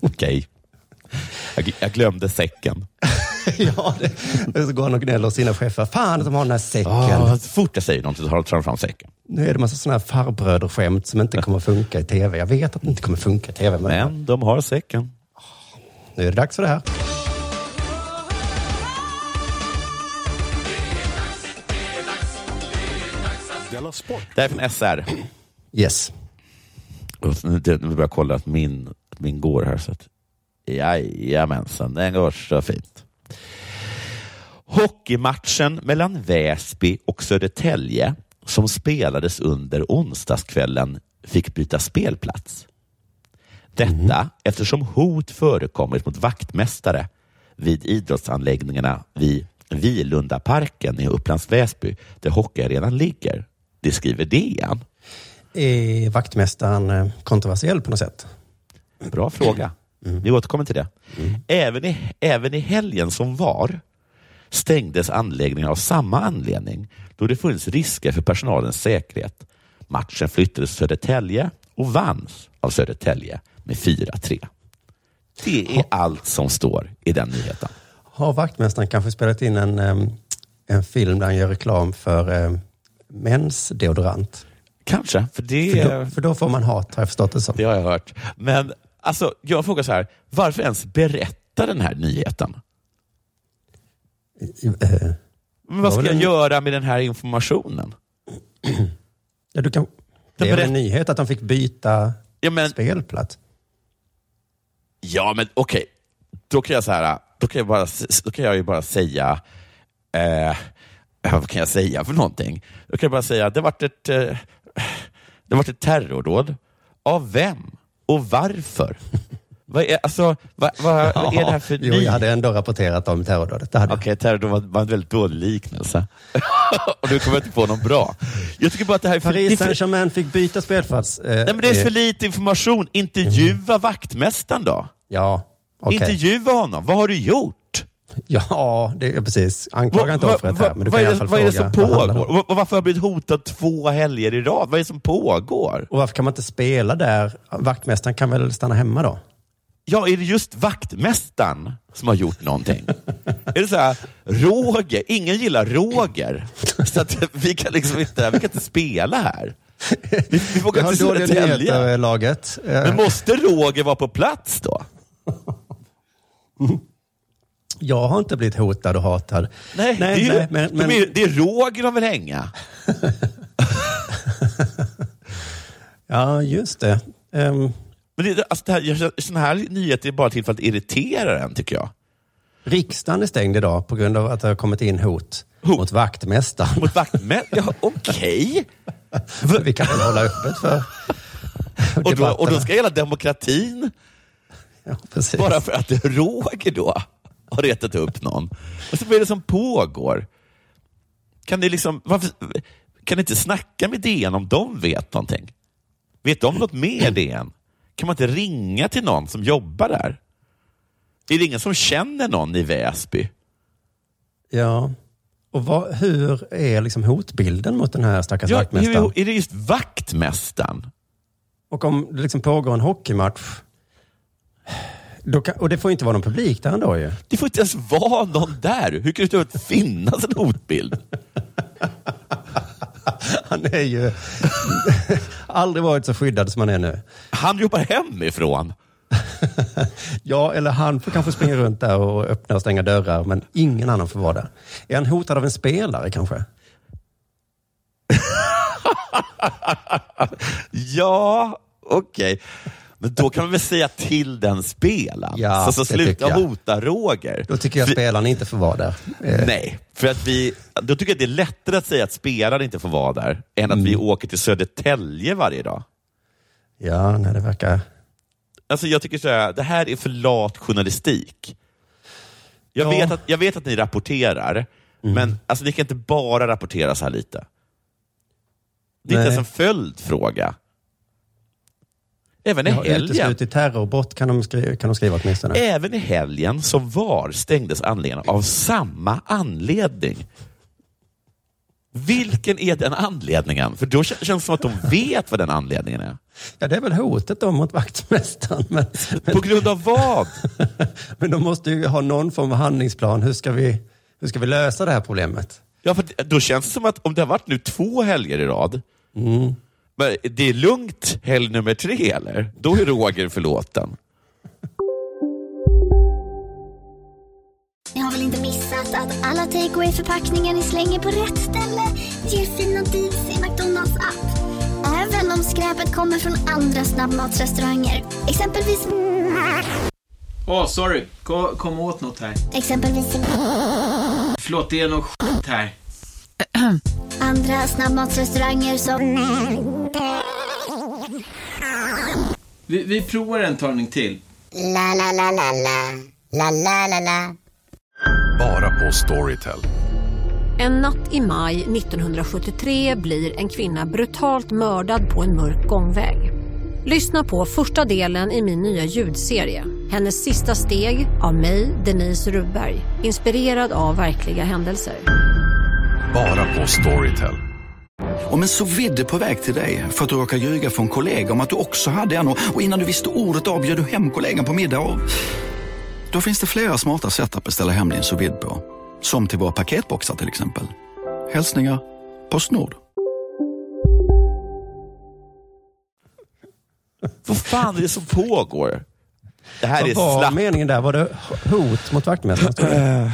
[SPEAKER 5] Okej. Jag, jag glömde säcken.
[SPEAKER 4] ja, det, så går han och gnäller hos sina chefer. Fan att de har den här säcken.
[SPEAKER 5] Ah, så fort jag säger någonting så tar de fram säcken.
[SPEAKER 4] Nu är det massa sådana här farbröder-skämt som inte kommer funka i tv. Jag vet att det inte kommer funka i tv, men,
[SPEAKER 5] Men de har säcken.
[SPEAKER 4] nu är det dags för det här.
[SPEAKER 5] Det här är från SR.
[SPEAKER 4] Yes.
[SPEAKER 5] Nu nu börjar jag kolla att min, att min går här. Så att, jajamensan, den går så fint. Hockeymatchen mellan Väsby och Södertälje som spelades under onsdagskvällen fick byta spelplats. Detta eftersom hot förekommit mot vaktmästare vid idrottsanläggningarna vid Vilundaparken i Upplands Väsby där hockeyarenan ligger. Det skriver DN.
[SPEAKER 4] Är vaktmästaren eh, kontroversiell på något sätt?
[SPEAKER 5] Bra fråga. Vi återkommer till det. Även, i, även i helgen som var stängdes anläggningen av samma anledning då det funnits risker för personalens säkerhet. Matchen flyttades till Södertälje och vanns av Södertälje med 4-3. Det är allt som står i den nyheten.
[SPEAKER 4] Har vaktmästaren kanske spelat in en, en film där han gör reklam för em, mäns deodorant?
[SPEAKER 5] Kanske, för det,
[SPEAKER 4] För då, för då får man hat, har jag förstått det som.
[SPEAKER 5] det har jag hört. Men alltså, jag frågar så här, varför ens berätta den här nyheten?
[SPEAKER 4] I- eh,
[SPEAKER 5] Men vad ska jag
[SPEAKER 4] en-
[SPEAKER 5] göra med den här informationen?
[SPEAKER 4] Ja, du kan, det är väl en nyhet att de fick byta
[SPEAKER 5] Ja, men,
[SPEAKER 4] spelplats?
[SPEAKER 5] Ja, men okej. Då kan jag så här, då kan jag, bara, då kan jag ju bara säga, eh, vad kan jag säga för någonting? Då kan jag bara säga, det har varit ett, eh, det har varit ett terrordåd. Av vem? Och varför? vad, är, alltså, vad, vad, vad är det här för
[SPEAKER 4] jo,
[SPEAKER 5] ny...
[SPEAKER 4] jag hade ändå rapporterat om terrordådet.
[SPEAKER 5] Okej, terrordåd var, var en väldigt dålig liknelse. Och nu kommer inte på någon bra. Jag tycker bara att det här är för...
[SPEAKER 4] Paris Saint-Germain fick byta spelplats. Eh,
[SPEAKER 5] Nej, men det är
[SPEAKER 4] eh,
[SPEAKER 5] för lite information. Intervjua vaktmästaren då.
[SPEAKER 4] Ja, okej.
[SPEAKER 5] Intervjua honom. Vad har du gjort?
[SPEAKER 4] Ja, det är precis. Anklaga inte offret här, men du kan i alla fall
[SPEAKER 5] vad är det som pågår? Och varför har jag blivit hotad två helger i rad? Vad är det som pågår?
[SPEAKER 4] Och varför kan man inte spela där? Vaktmästaren kan väl stanna hemma då?
[SPEAKER 5] Ja, är det just vaktmästaren som har gjort någonting? är det så här, Roger, ingen gillar Roger, så att vi kan liksom inte, vi kan inte spela här. Vi, vi till
[SPEAKER 4] dåliga
[SPEAKER 5] Södertälje.
[SPEAKER 4] laget. Eh,
[SPEAKER 5] Men måste Roger vara på plats då?
[SPEAKER 4] Jag har inte blivit hotad och hatad.
[SPEAKER 5] Nej,
[SPEAKER 4] nej,
[SPEAKER 5] det, är
[SPEAKER 4] nej men, men,
[SPEAKER 5] de är, det är Roger de vill hänga.
[SPEAKER 4] Ja, just det. Ehm,
[SPEAKER 5] Men det, alltså det här, sådana här nyheter är bara till för att irritera en, tycker jag.
[SPEAKER 4] riksdagen är stängd idag på grund av att det har kommit in hot,
[SPEAKER 5] Hot?
[SPEAKER 4] mot vaktmästaren.
[SPEAKER 5] Mot vaktmän? Ja, okej.
[SPEAKER 4] Vi kan väl hålla öppet för
[SPEAKER 5] Och, då, och då ska hela demokratin,
[SPEAKER 4] Ja,
[SPEAKER 5] bara för att Roger då har retat upp någon. Och så vad är det som pågår? Kan ni liksom, varför, kan ni inte snacka med DN om de vet någonting? Vet de något mer DN? Kan man inte ringa till någon som jobbar där? Är det ingen som känner någon i Väsby?
[SPEAKER 4] Ja. Och vad, hur är liksom hotbilden mot den här stackars
[SPEAKER 5] Ja,
[SPEAKER 4] vaktmästaren?
[SPEAKER 5] hur, är det just vaktmästaren?
[SPEAKER 4] Och om det liksom pågår en hockeymatch, kan, och det får inte vara någon publik där ändå ju.
[SPEAKER 5] Det får inte ens vara någon där. Hur kan det finnas en hotbild?
[SPEAKER 4] Han är ju aldrig varit så skyddad som han är nu.
[SPEAKER 5] Han jobbar hemifrån.
[SPEAKER 4] Ja, eller han får kanske springa runt där och öppna och stänga dörrar, men ingen annan får vara där. Är han hotad av en spelare kanske?
[SPEAKER 5] Ja, okej. Men då kan man väl säga till den spelaren.
[SPEAKER 4] Ja,
[SPEAKER 5] så, så sluta hota Roger.
[SPEAKER 4] Då tycker jag spelaren inte får vara där. Eh,
[SPEAKER 5] Nej, för att vi, då tycker jag det är lättare att säga att spelaren inte får vara där, än att vi
[SPEAKER 4] Mm.
[SPEAKER 5] åker till Södertälje varje dag.
[SPEAKER 4] Ja, nej, det verkar...
[SPEAKER 5] Alltså jag tycker så här, det här är för lat journalistik. Jag,
[SPEAKER 4] Ja.
[SPEAKER 5] vet, att, jag vet att ni rapporterar,
[SPEAKER 4] Mm.
[SPEAKER 5] men alltså, ni kan inte bara rapportera så här lite. Det är
[SPEAKER 4] Nej.
[SPEAKER 5] inte ens en följdfråga. Även i helgen.
[SPEAKER 4] uteslutit terrorbrott kan de, skriva, kan de skriva åtminstone.
[SPEAKER 5] Även i helgen som var stängdes anläggningen av samma anledning. Vilken är den anledningen? För då kän- känns det som att de vet vad den anledningen är.
[SPEAKER 4] Ja, det är väl hotet då mot vaktmästaren. Men,
[SPEAKER 5] På grund av vad?
[SPEAKER 4] men de måste ju ha någon form av handlingsplan. Hur ska vi, hur ska vi lösa det här problemet?
[SPEAKER 5] Ja, för då känns det som att om det har varit nu två helger i rad,
[SPEAKER 4] Mm.
[SPEAKER 5] Men det är lugnt helg nummer tre, eller? Då är Roger förlåten.
[SPEAKER 6] Ni har väl inte missat att alla takeaway förpackningar ni slänger på rätt ställe ger fina deals i McDonalds app. Även om skräpet kommer från andra snabbmatsrestauranger. Exempelvis...
[SPEAKER 7] Åh, sorry. Kom, kom åt något här.
[SPEAKER 6] Exempelvis...
[SPEAKER 7] Förlåt, det är något skit här.
[SPEAKER 6] Andra snabbmatsrestauranger som...
[SPEAKER 7] Vi, vi provar en talning till.
[SPEAKER 6] La, la, la, la, la. La, la, la, la.
[SPEAKER 8] Bara på Storytel.
[SPEAKER 9] En natt i maj 1973 blir en kvinna brutalt mördad på en mörk gångväg. Lyssna på första delen i min nya ljudserie. Hennes sista steg av mig, Denise Rubberg. Inspirerad av verkliga händelser.
[SPEAKER 8] Bara på Storytel.
[SPEAKER 10] Om en så vidde på väg till dig för att du råkar ljuga från kollega om att du också hade en och innan du visste ordet av du hem kollegan på middag och... Då finns det flera smarta sätt att beställa hem din sous på. Som till våra paketboxar till exempel. Hälsningar Postnord.
[SPEAKER 5] Vad fan är det som pågår? Det här
[SPEAKER 4] Vad
[SPEAKER 5] är
[SPEAKER 4] var meningen där? Var det hot mot vaktmästaren?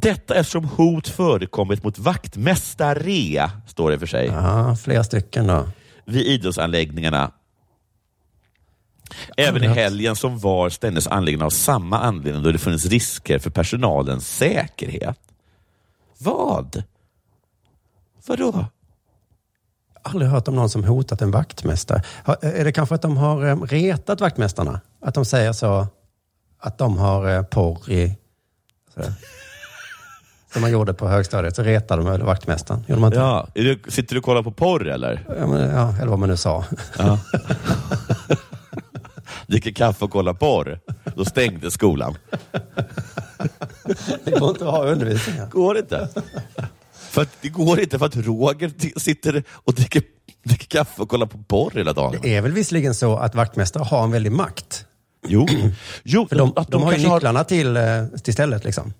[SPEAKER 5] Detta eftersom hot förekommit mot vaktmästare, står det för sig,
[SPEAKER 4] Ja, flera stycken då.
[SPEAKER 5] vid idrottsanläggningarna. Även i helgen som var stängdes anläggningen av samma anledning då det funnits risker för personalens säkerhet. Vad? Vadå?
[SPEAKER 4] Aldrig hört om någon som hotat en vaktmästare. Är det kanske att de har eh, retat vaktmästarna? Att de säger så, att de har eh, porr i... Som man gjorde på högstadiet, så retade de vaktmästaren? Gjorde man inte?
[SPEAKER 5] Ja, du, sitter du och kollar på porr eller?
[SPEAKER 4] Ja, men, ja, eller vad man nu sa.
[SPEAKER 5] Ja. Dricker kaffe och kollar porr. Då stängde skolan.
[SPEAKER 4] Det går inte att ha undervisning här.
[SPEAKER 5] Går inte. För att, det går inte för att Roger sitter och dricker, dricker kaffe och kollar på porr hela dagen.
[SPEAKER 4] Det är väl visserligen så att vaktmästare har en väldig makt.
[SPEAKER 5] Jo, jo
[SPEAKER 4] För de,
[SPEAKER 5] att
[SPEAKER 4] de, har ju nycklarna till, eh, till stället. Liksom.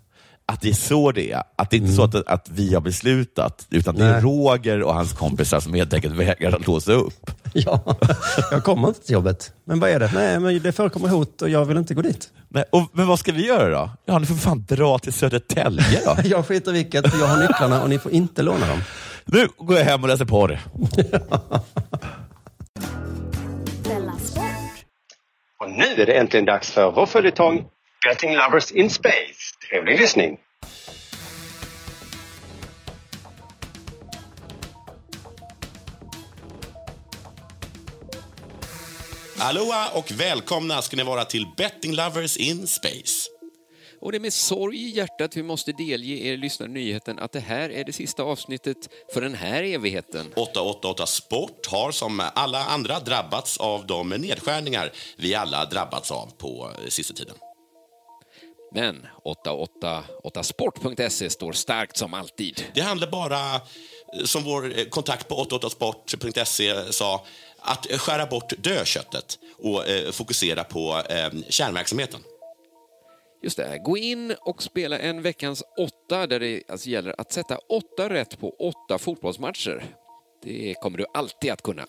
[SPEAKER 5] Att det är så det är. Att det inte är så att, att vi har beslutat, utan det är
[SPEAKER 4] Mm. Nej.
[SPEAKER 5] Roger och hans kompisar som helt enkelt vägrar att låsa upp.
[SPEAKER 4] Ja, jag kommer inte till jobbet. Men vad är det? Nej, men det förekommer hot och jag vill inte gå dit.
[SPEAKER 5] Nej, och, men vad ska vi göra då? Ja, ni får fan dra till Södertälje då.
[SPEAKER 4] Jag skiter vilket, för jag har nycklarna och ni får inte låna dem.
[SPEAKER 5] Nu går jag hem och läser porr.
[SPEAKER 11] Och nu är det äntligen dags för vår följetong Betting Lovers in Space. Trevlig lyssning!
[SPEAKER 5] Aloha och välkomna ska ni vara till Betting Lovers in Space.
[SPEAKER 12] Och det är med sorg i hjärtat vi måste delge er lyssnare nyheten att det här är det sista avsnittet för den här evigheten.
[SPEAKER 5] 888 Sport har som alla andra drabbats av de nedskärningar vi alla drabbats av på sista tiden.
[SPEAKER 12] Men 888sport.se står starkt som alltid.
[SPEAKER 5] Det handlar bara, eh, som vår eh, kontakt på 888sport.se sa, att skära bort dödköttet och eh, fokusera på eh, kärnverksamheten.
[SPEAKER 12] Just det, gå in och spela en veckans åtta där det alltså gäller att sätta åtta rätt på åtta fotbollsmatcher. Det kommer du alltid att kunna.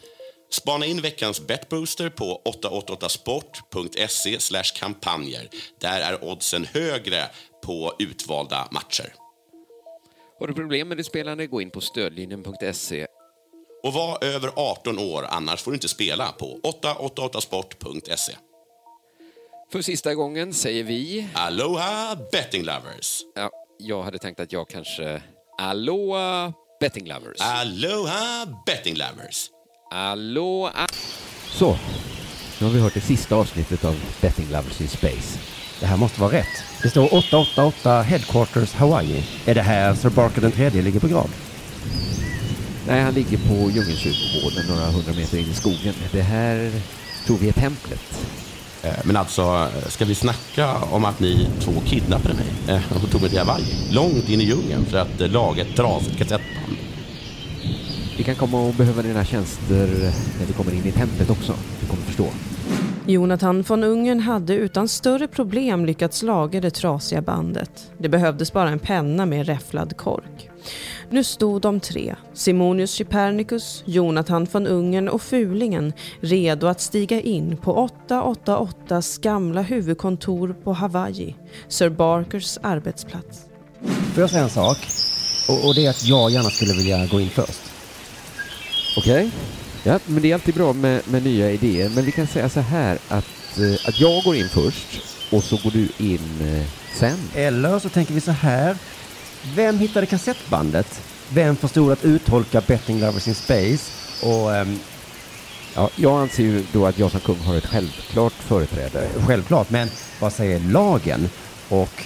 [SPEAKER 5] Spana in veckans betbooster på 888sport.se kampanjer. Där är oddsen högre på utvalda matcher.
[SPEAKER 12] Har du problem med ditt spelande, gå in på stödlinjen.se.
[SPEAKER 5] Och var över 18 år, annars får du inte spela på 888sport.se.
[SPEAKER 12] För sista gången säger vi...
[SPEAKER 5] Aloha betting lovers!
[SPEAKER 12] Ja, jag hade tänkt att jag kanske... Aloha betting lovers.
[SPEAKER 5] Aloha betting lovers!
[SPEAKER 12] Aloha...
[SPEAKER 13] Så, nu har vi hört det sista avsnittet av Betting Lovers in Space.
[SPEAKER 4] Det här måste vara rätt. Det står 888 Headquarters Hawaii. Är det här Sir Barker den tredje ligger begravd?
[SPEAKER 13] Nej, han ligger på Djungelkyrkogården några hundra meter in i skogen. Det här tror vi är templet.
[SPEAKER 5] Eh, Men alltså, ska vi snacka om att ni två kidnappade mig eh, och tog mig till Hawaii? Långt in i djungeln för att eh, laga ett trasigt kassettband.
[SPEAKER 13] Vi kan komma att behöva dina tjänster när vi kommer in i templet också. Du kommer förstå.
[SPEAKER 14] Jonathan von Ungern hade utan större problem lyckats laga det trasiga bandet. Det behövdes bara en penna med räfflad kork. Nu stod de tre, Simonius Chypernicus, Jonathan von Ungern och Fulingen, redo att stiga in på 888s gamla huvudkontor på Hawaii, Sir Barkers arbetsplats.
[SPEAKER 4] Får jag säga en sak? Och, och det är att jag gärna skulle vilja gå in först.
[SPEAKER 13] Okej? Ja, men det är alltid bra med, med nya idéer. Men vi kan säga så här att, eh, att jag går in först och så går du in eh, sen.
[SPEAKER 4] Eller så tänker vi så här. Vem hittade kassettbandet? Vem förstod att uttolka Betting Lovers in Space? Och ehm,
[SPEAKER 13] Ja, jag anser ju då att jag som kung har ett självklart företräde.
[SPEAKER 4] självklart, men vad säger lagen? Och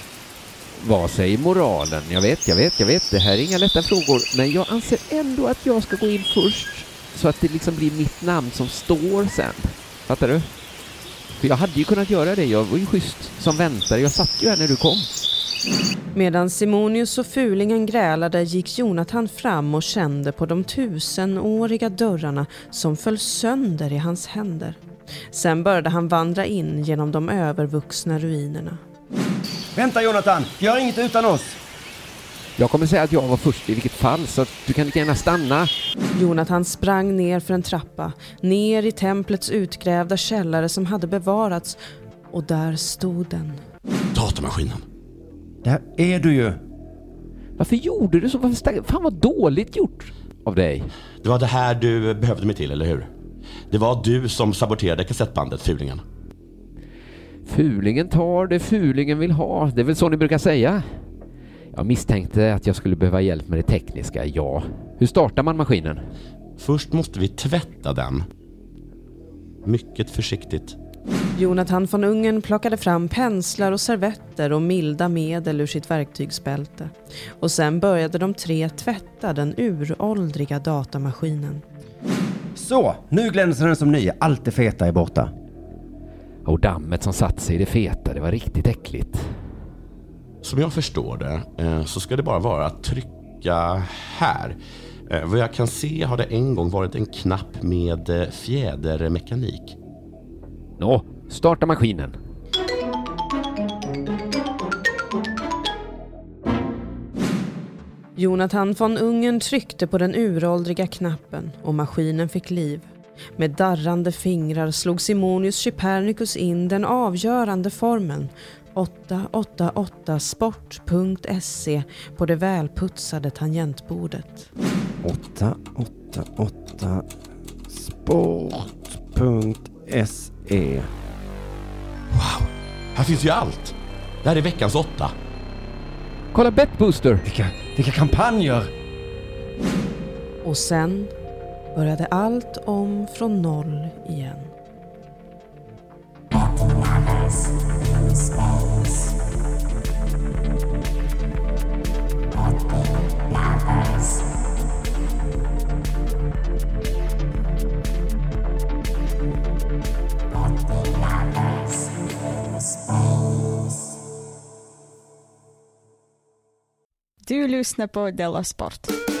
[SPEAKER 13] vad säger moralen? Jag vet, jag vet, jag vet. Det här är inga lätta frågor. Men jag anser ändå att jag ska gå in först. Så att det liksom blir mitt namn som står sen. Fattar du? För jag hade ju kunnat göra det. Jag var ju schysst som väntare. Jag satt ju här när du kom.
[SPEAKER 14] Medan Simonius och Fulingen grälade gick Jonathan fram och kände på de tusenåriga dörrarna som föll sönder i hans händer. Sen började han vandra in genom de övervuxna ruinerna
[SPEAKER 4] vänta Jonathan, gör inget utan oss!
[SPEAKER 13] Jag kommer säga att jag var först i vilket fall, så att du kan lika gärna stanna.
[SPEAKER 14] Jonathan sprang ner för en trappa, ner i templets utgrävda källare som hade bevarats och där stod den.
[SPEAKER 5] Datamaskinen.
[SPEAKER 4] Där är du ju!
[SPEAKER 13] Varför gjorde du så? Varför stack... Fan vad dåligt gjort av dig.
[SPEAKER 5] Det var det här du behövde mig till, eller hur? Det var du som saboterade kassettbandet, Fulingen.
[SPEAKER 13] Fulingen tar det fulingen vill ha. Det är väl så ni brukar säga? Jag misstänkte att jag skulle behöva hjälp med det tekniska, ja. Hur startar man maskinen?
[SPEAKER 5] Först måste vi tvätta den. Mycket försiktigt.
[SPEAKER 14] Jonathan von Ungern plockade fram penslar och servetter och milda medel ur sitt verktygsbälte. Och sen började de tre tvätta den uråldriga datamaskinen.
[SPEAKER 4] Så, nu glänser den som ny. Allt det feta är borta.
[SPEAKER 13] Och dammet som satt sig i det feta, det var riktigt äckligt.
[SPEAKER 5] Som jag förstår det eh, så ska det bara vara att trycka här. Eh, Vad jag kan se har det en gång varit en knapp med eh, fjädermekanik.
[SPEAKER 13] Nå, starta maskinen.
[SPEAKER 14] Jonathan von Ungern tryckte på den uråldriga knappen och maskinen fick liv. Med darrande fingrar slog Simonius Chypernicus in den avgörande formeln 888sport.se på det välputsade tangentbordet.
[SPEAKER 4] 888sport.se
[SPEAKER 5] Här finns ju allt. Det här är veckans åtta.
[SPEAKER 13] Kolla Betbooster!
[SPEAKER 4] Vilka, vilka kampanjer!
[SPEAKER 14] Och sen började allt om från noll igen.
[SPEAKER 15] Du lyssnar på Della Sport.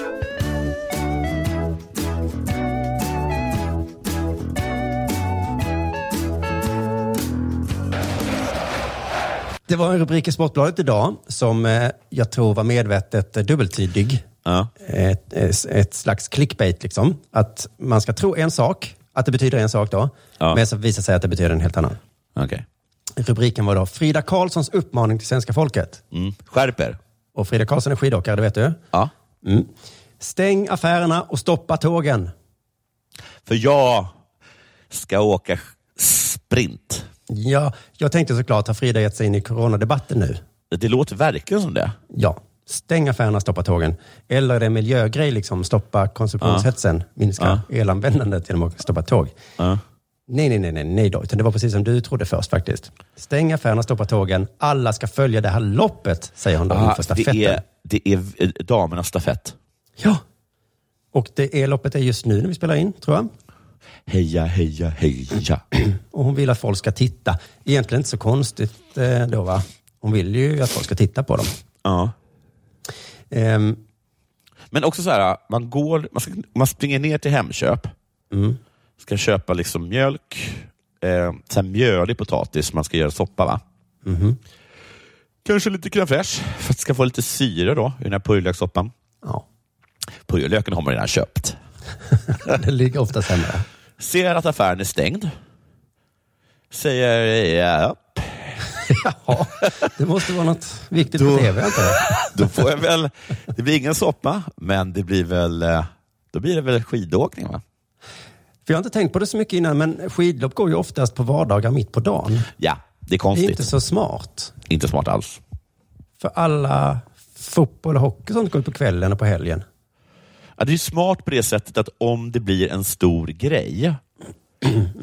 [SPEAKER 4] Det var en rubrik i Sportbladet idag som eh, jag tror var medvetet eh, dubbeltydig. Ett, ett, ett slags clickbait liksom. Att man ska tro en sak, att det betyder en sak då, men så visar sig att det betyder en helt annan.
[SPEAKER 5] Okay.
[SPEAKER 4] Rubriken var då Frida Karlssons uppmaning till svenska folket.
[SPEAKER 5] Mm. Skärper.
[SPEAKER 4] Och Frida Karlsson är skidåkare, det vet du?
[SPEAKER 5] Ja.
[SPEAKER 4] Mm. Stäng affärerna och stoppa tågen.
[SPEAKER 5] För jag ska åka sprint.
[SPEAKER 4] Ja, jag tänkte såklart, har Frida gett sig in i coronadebatten nu?
[SPEAKER 5] Det låter verkligen som det.
[SPEAKER 4] Ja. Stäng affärerna, stoppa tågen. Eller är det en miljögrej, liksom, stoppa konsumtionshetsen, minska elanvändandet genom att stoppa tåg. Nej, nej, nej, nej, nej då. Utan det var precis som du trodde först faktiskt. Stäng affärerna, stoppa tågen. Alla ska följa det här loppet, säger hon då
[SPEAKER 5] Ah,
[SPEAKER 4] inför stafetten.
[SPEAKER 5] det, är, det är eh, damernas stafett.
[SPEAKER 4] Ja. Och det är loppet är just nu när vi spelar in, tror jag.
[SPEAKER 5] Heja, heja, heja.
[SPEAKER 4] Och hon vill att folk ska titta. Egentligen inte så konstigt eh, då, va? Hon vill ju att folk ska titta på dem.
[SPEAKER 5] Ja.
[SPEAKER 4] Ehm,
[SPEAKER 5] Men också så här, man, går, man, ska, man springer ner till Hemköp,
[SPEAKER 4] Mm.
[SPEAKER 5] ska köpa liksom mjölk, eh, mjölig potatis, man ska göra soppa va?
[SPEAKER 4] Mhm.
[SPEAKER 5] Kanske lite crème fraîche för att det ska få lite syre då i den här purjolökssoppan.
[SPEAKER 4] Ja.
[SPEAKER 5] Purjolöken har man redan köpt.
[SPEAKER 4] det ligger ofta sämre.
[SPEAKER 5] Ser att affären är stängd. Säger ja.
[SPEAKER 4] ja, det måste vara något viktigt på tv, jag.
[SPEAKER 5] Då får jag väl, det blir ingen soppa, men det blir väl, eh, då blir det väl skidåkning va?
[SPEAKER 4] För jag har inte tänkt på det så mycket innan, men skidlopp går ju oftast på vardagar mitt på dagen.
[SPEAKER 5] Ja, det är
[SPEAKER 4] Det är
[SPEAKER 5] konstigt.
[SPEAKER 4] inte så smart.
[SPEAKER 5] Inte smart alls.
[SPEAKER 4] För alla fotboll och hockey och sånt går ju på kvällen och på helgen.
[SPEAKER 5] Ja, det är smart på det sättet att om det blir en stor grej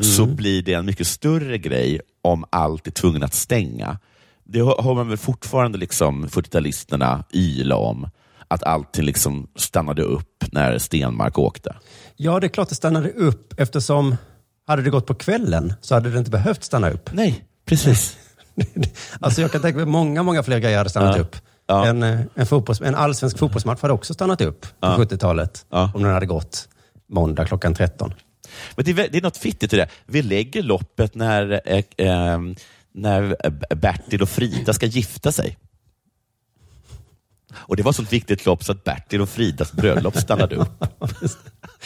[SPEAKER 5] så blir det en mycket större grej om allt är tvungen att stänga. Det har har man väl fortfarande liksom 40-talisterna yla om, att allting liksom stannade upp när Stenmark åkte.
[SPEAKER 4] Ja, det är klart det stannade upp eftersom hade det gått på kvällen så hade det inte behövt stanna upp.
[SPEAKER 5] Nej, precis.
[SPEAKER 4] alltså jag kan tänka mig många, många fler grejer hade stannat
[SPEAKER 5] Ja.
[SPEAKER 4] upp. En, eh, en, fotbolls, en allsvensk fotbollsmatch hade också stannat upp på
[SPEAKER 5] Ja.
[SPEAKER 4] 70-talet. Om den hade gått måndag klockan 13.
[SPEAKER 5] Men det är, det är något fittigt i det. Vi lägger loppet när, eh, eh, när Bertil och Frida ska gifta sig. Och det var ett sånt viktigt lopp så att Bertil och Fridas bröllop stannade upp.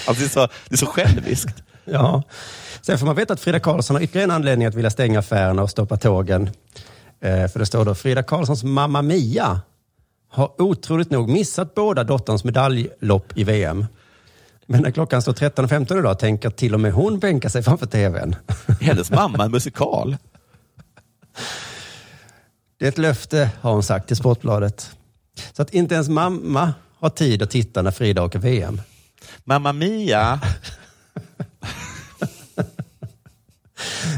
[SPEAKER 5] Alltså det, är så, det är så själviskt.
[SPEAKER 4] Ja. Sen får man veta att Frida Karlsson har ytterligare en anledning att vilja stänga affärerna och stoppa tågen. Eh, för det står då, Frida Karlssons mamma Mia har otroligt nog missat båda dotterns medaljlopp i VM. Men när klockan står 13.15 idag tänker till och med hon bänka sig framför tvn.
[SPEAKER 5] Hennes mamma är en musikal.
[SPEAKER 4] Det är ett löfte, har hon sagt till Sportbladet. Så att inte ens mamma har tid att titta när Frida åker VM.
[SPEAKER 5] Mamma Mia.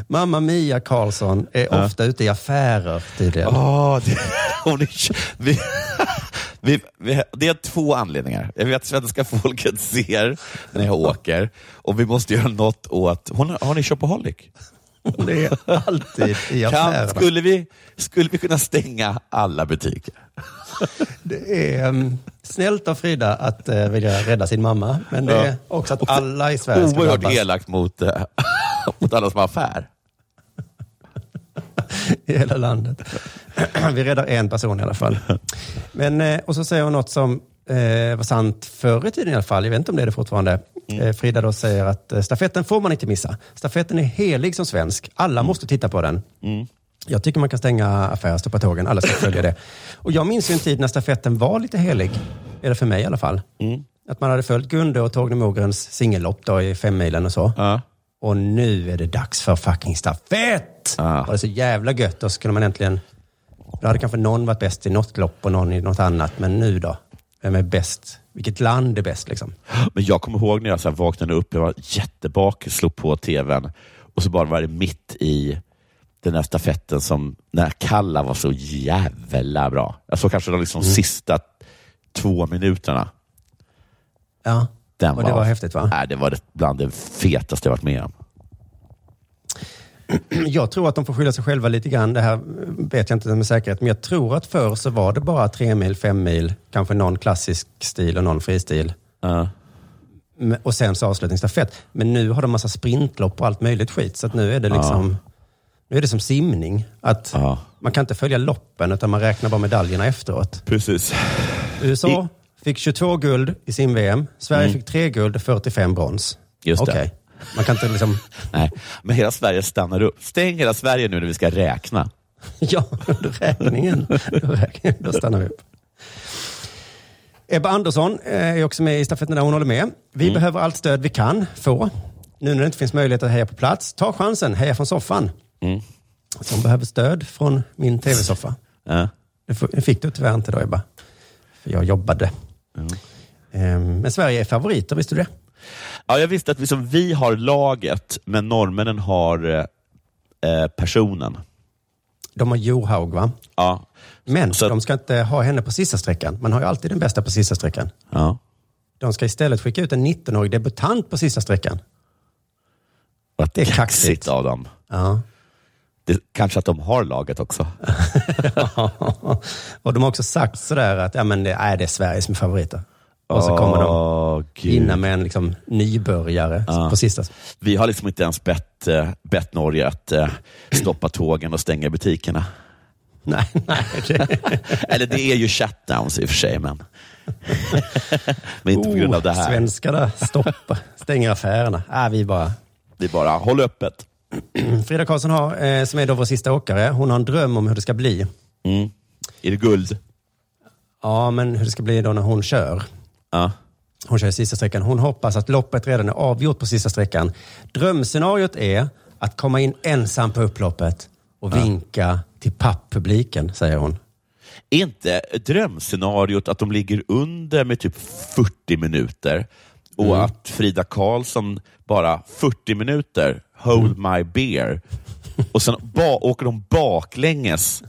[SPEAKER 4] Mamma Mia Karlsson är
[SPEAKER 5] Ja.
[SPEAKER 4] ofta ute i affärer tydligen.
[SPEAKER 5] Åh, det, hon är, vi, vi, vi, det är två anledningar. Jag vet att svenska folket ser när jag åker och vi måste göra något åt... Hon, har ni shopaholic?
[SPEAKER 4] Hon är alltid i
[SPEAKER 5] Kan,
[SPEAKER 4] affärerna.
[SPEAKER 5] skulle, vi, skulle vi kunna stänga alla butiker?
[SPEAKER 4] Det är um, snällt av Frida att uh, vilja rädda sin mamma, men det är
[SPEAKER 5] Ja.
[SPEAKER 4] också att alla i Sverige ska
[SPEAKER 5] Oerhört
[SPEAKER 4] drabbas
[SPEAKER 5] elakt mot, eh, mot alla som har affär.
[SPEAKER 4] i hela landet. Vi räddar en person i alla fall. Men, eh, och så säger hon något som eh, var sant förr i tiden i alla fall. Jag vet inte om det är det fortfarande. Eh, Frida då säger att stafetten får man inte missa. Stafetten är helig som svensk. Alla måste titta på den. Jag tycker man kan stänga affärer, stoppa tågen. Alla ska följa det. Och jag minns ju en tid när stafetten var lite helig. Eller för mig i alla fall. Att man hade följt Gunde och Torgny Mogrens singellopp i femmilen och så. Och nu är det dags för fucking stafett!
[SPEAKER 5] Ah.
[SPEAKER 4] Och det så jävla gött. Då skulle man äntligen... Då hade kanske någon varit bäst i något lopp och någon i något annat. Men nu då? Vem är bäst? Vilket land är bäst liksom?
[SPEAKER 5] Men jag kommer ihåg när jag så vaknade upp, jag var jättebakis, slog på tvn och så bara var det mitt i den här stafetten som när Kalla var så jävla bra. Jag såg kanske de liksom
[SPEAKER 4] Mm.
[SPEAKER 5] sista två minuterna.
[SPEAKER 4] Ja,
[SPEAKER 5] Den
[SPEAKER 4] och det var häftigt va?
[SPEAKER 5] Nej, det var bland det fetaste jag varit med om.
[SPEAKER 4] Jag tror att de får skylla sig själva lite grann. Det här vet jag inte med säkerhet. Men jag tror att förr så var det bara tre mil, fem mil, kanske någon klassisk stil och någon fristil. Men- Och sen så avslutningsstafett. Men nu har de massa sprintlopp och allt möjligt skit. Så att nu är det liksom... Nu är det som simning. Att Man kan inte följa loppen utan man räknar bara medaljerna efteråt.
[SPEAKER 5] Precis.
[SPEAKER 4] USA fick 22 guld i sim-VM. Sverige
[SPEAKER 5] Mm.
[SPEAKER 4] fick 3 guld och 45 brons.
[SPEAKER 5] Just det.
[SPEAKER 4] Okej. Man kan inte liksom...
[SPEAKER 5] Nej, men hela Sverige stannar upp. Stäng hela Sverige nu när vi ska räkna.
[SPEAKER 4] Ja, under räkningen. Då, räkningen, då stannar vi upp. Ebba Andersson eh, är också med i stafetten där hon håller med. Vi
[SPEAKER 5] Mm.
[SPEAKER 4] behöver allt stöd vi kan få. Nu när det inte finns möjlighet att heja på plats, ta chansen, heja från soffan.
[SPEAKER 5] Mm.
[SPEAKER 4] Hon behöver stöd från min tv-soffa.
[SPEAKER 5] Ja.
[SPEAKER 4] Det det fick du tyvärr inte då Ebba. För jag jobbade. Ehm, Men Sverige är favoriter, visste du det?
[SPEAKER 5] Ja, jag visste att vi, som vi har laget, men norrmännen har eh, personen.
[SPEAKER 4] De har Johaug va?
[SPEAKER 5] Ja.
[SPEAKER 4] Men de ska inte ha henne på sista sträckan. Man har ju alltid den bästa på sista sträckan.
[SPEAKER 5] Ja.
[SPEAKER 4] De ska istället skicka ut en 19-årig debutant på sista sträckan.
[SPEAKER 5] Vad
[SPEAKER 4] Det är
[SPEAKER 5] kaxigt
[SPEAKER 4] kaxigt.
[SPEAKER 5] av dem.
[SPEAKER 4] Ja.
[SPEAKER 5] Det, kanske att de har laget också.
[SPEAKER 4] och de har också sagt sådär att ja, men det, är det är Sverige som är favoriter. Och så kommer
[SPEAKER 5] Åh,
[SPEAKER 4] de vinna med en liksom, nybörjare
[SPEAKER 5] Ja.
[SPEAKER 4] på sista.
[SPEAKER 5] Vi har liksom inte ens bett, eh, bett Norge att eh, stoppa tågen och stänga butikerna.
[SPEAKER 4] Nej, nej. Det...
[SPEAKER 5] Eller det är ju shutdowns i och för sig, men, men inte på grund av det här.
[SPEAKER 4] Oh, Svenskarna stoppar, stänger affärerna. Äh, vi bara...
[SPEAKER 5] Vi bara, håll öppet.
[SPEAKER 4] Frida Karlsson har, eh, som är då vår sista åkare, hon har en dröm om hur det ska bli.
[SPEAKER 5] Mm. Är det guld?
[SPEAKER 4] Ja, men hur det ska bli då när hon kör.
[SPEAKER 5] Ja.
[SPEAKER 4] Hon kör sista sträckan. Hon hoppas att loppet redan är avgjort på sista sträckan. Drömscenariot är att komma in ensam på upploppet och
[SPEAKER 5] Ja.
[SPEAKER 4] vinka till papppubliken, säger hon.
[SPEAKER 5] Är inte drömscenariot att de ligger under med typ 40 minuter och
[SPEAKER 4] Mm.
[SPEAKER 5] att Frida Karlsson bara 40 minuter, hold
[SPEAKER 4] Mm.
[SPEAKER 5] my beer, och sen ba- åker de baklänges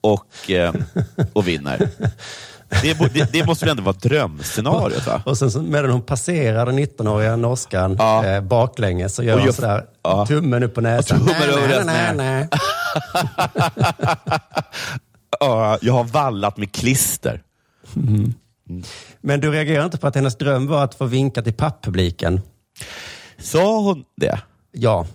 [SPEAKER 5] och, eh, och vinner. Det, det, det måste väl ändå vara drömscenariot? Va?
[SPEAKER 4] Och sen så, medan hon passerar den 19-åriga norskan eh, baklänges så gör
[SPEAKER 5] Och
[SPEAKER 4] hon sådär
[SPEAKER 5] ja.
[SPEAKER 4] tummen upp på näsan.
[SPEAKER 5] Tummen
[SPEAKER 4] Nej,
[SPEAKER 5] över
[SPEAKER 4] nej, nej, nej.
[SPEAKER 5] Ja, jag har vallat med klister.
[SPEAKER 4] Mm. Men du reagerar inte på att hennes dröm var att få vinka till papppubliken?
[SPEAKER 5] Sa hon det?
[SPEAKER 4] Ja.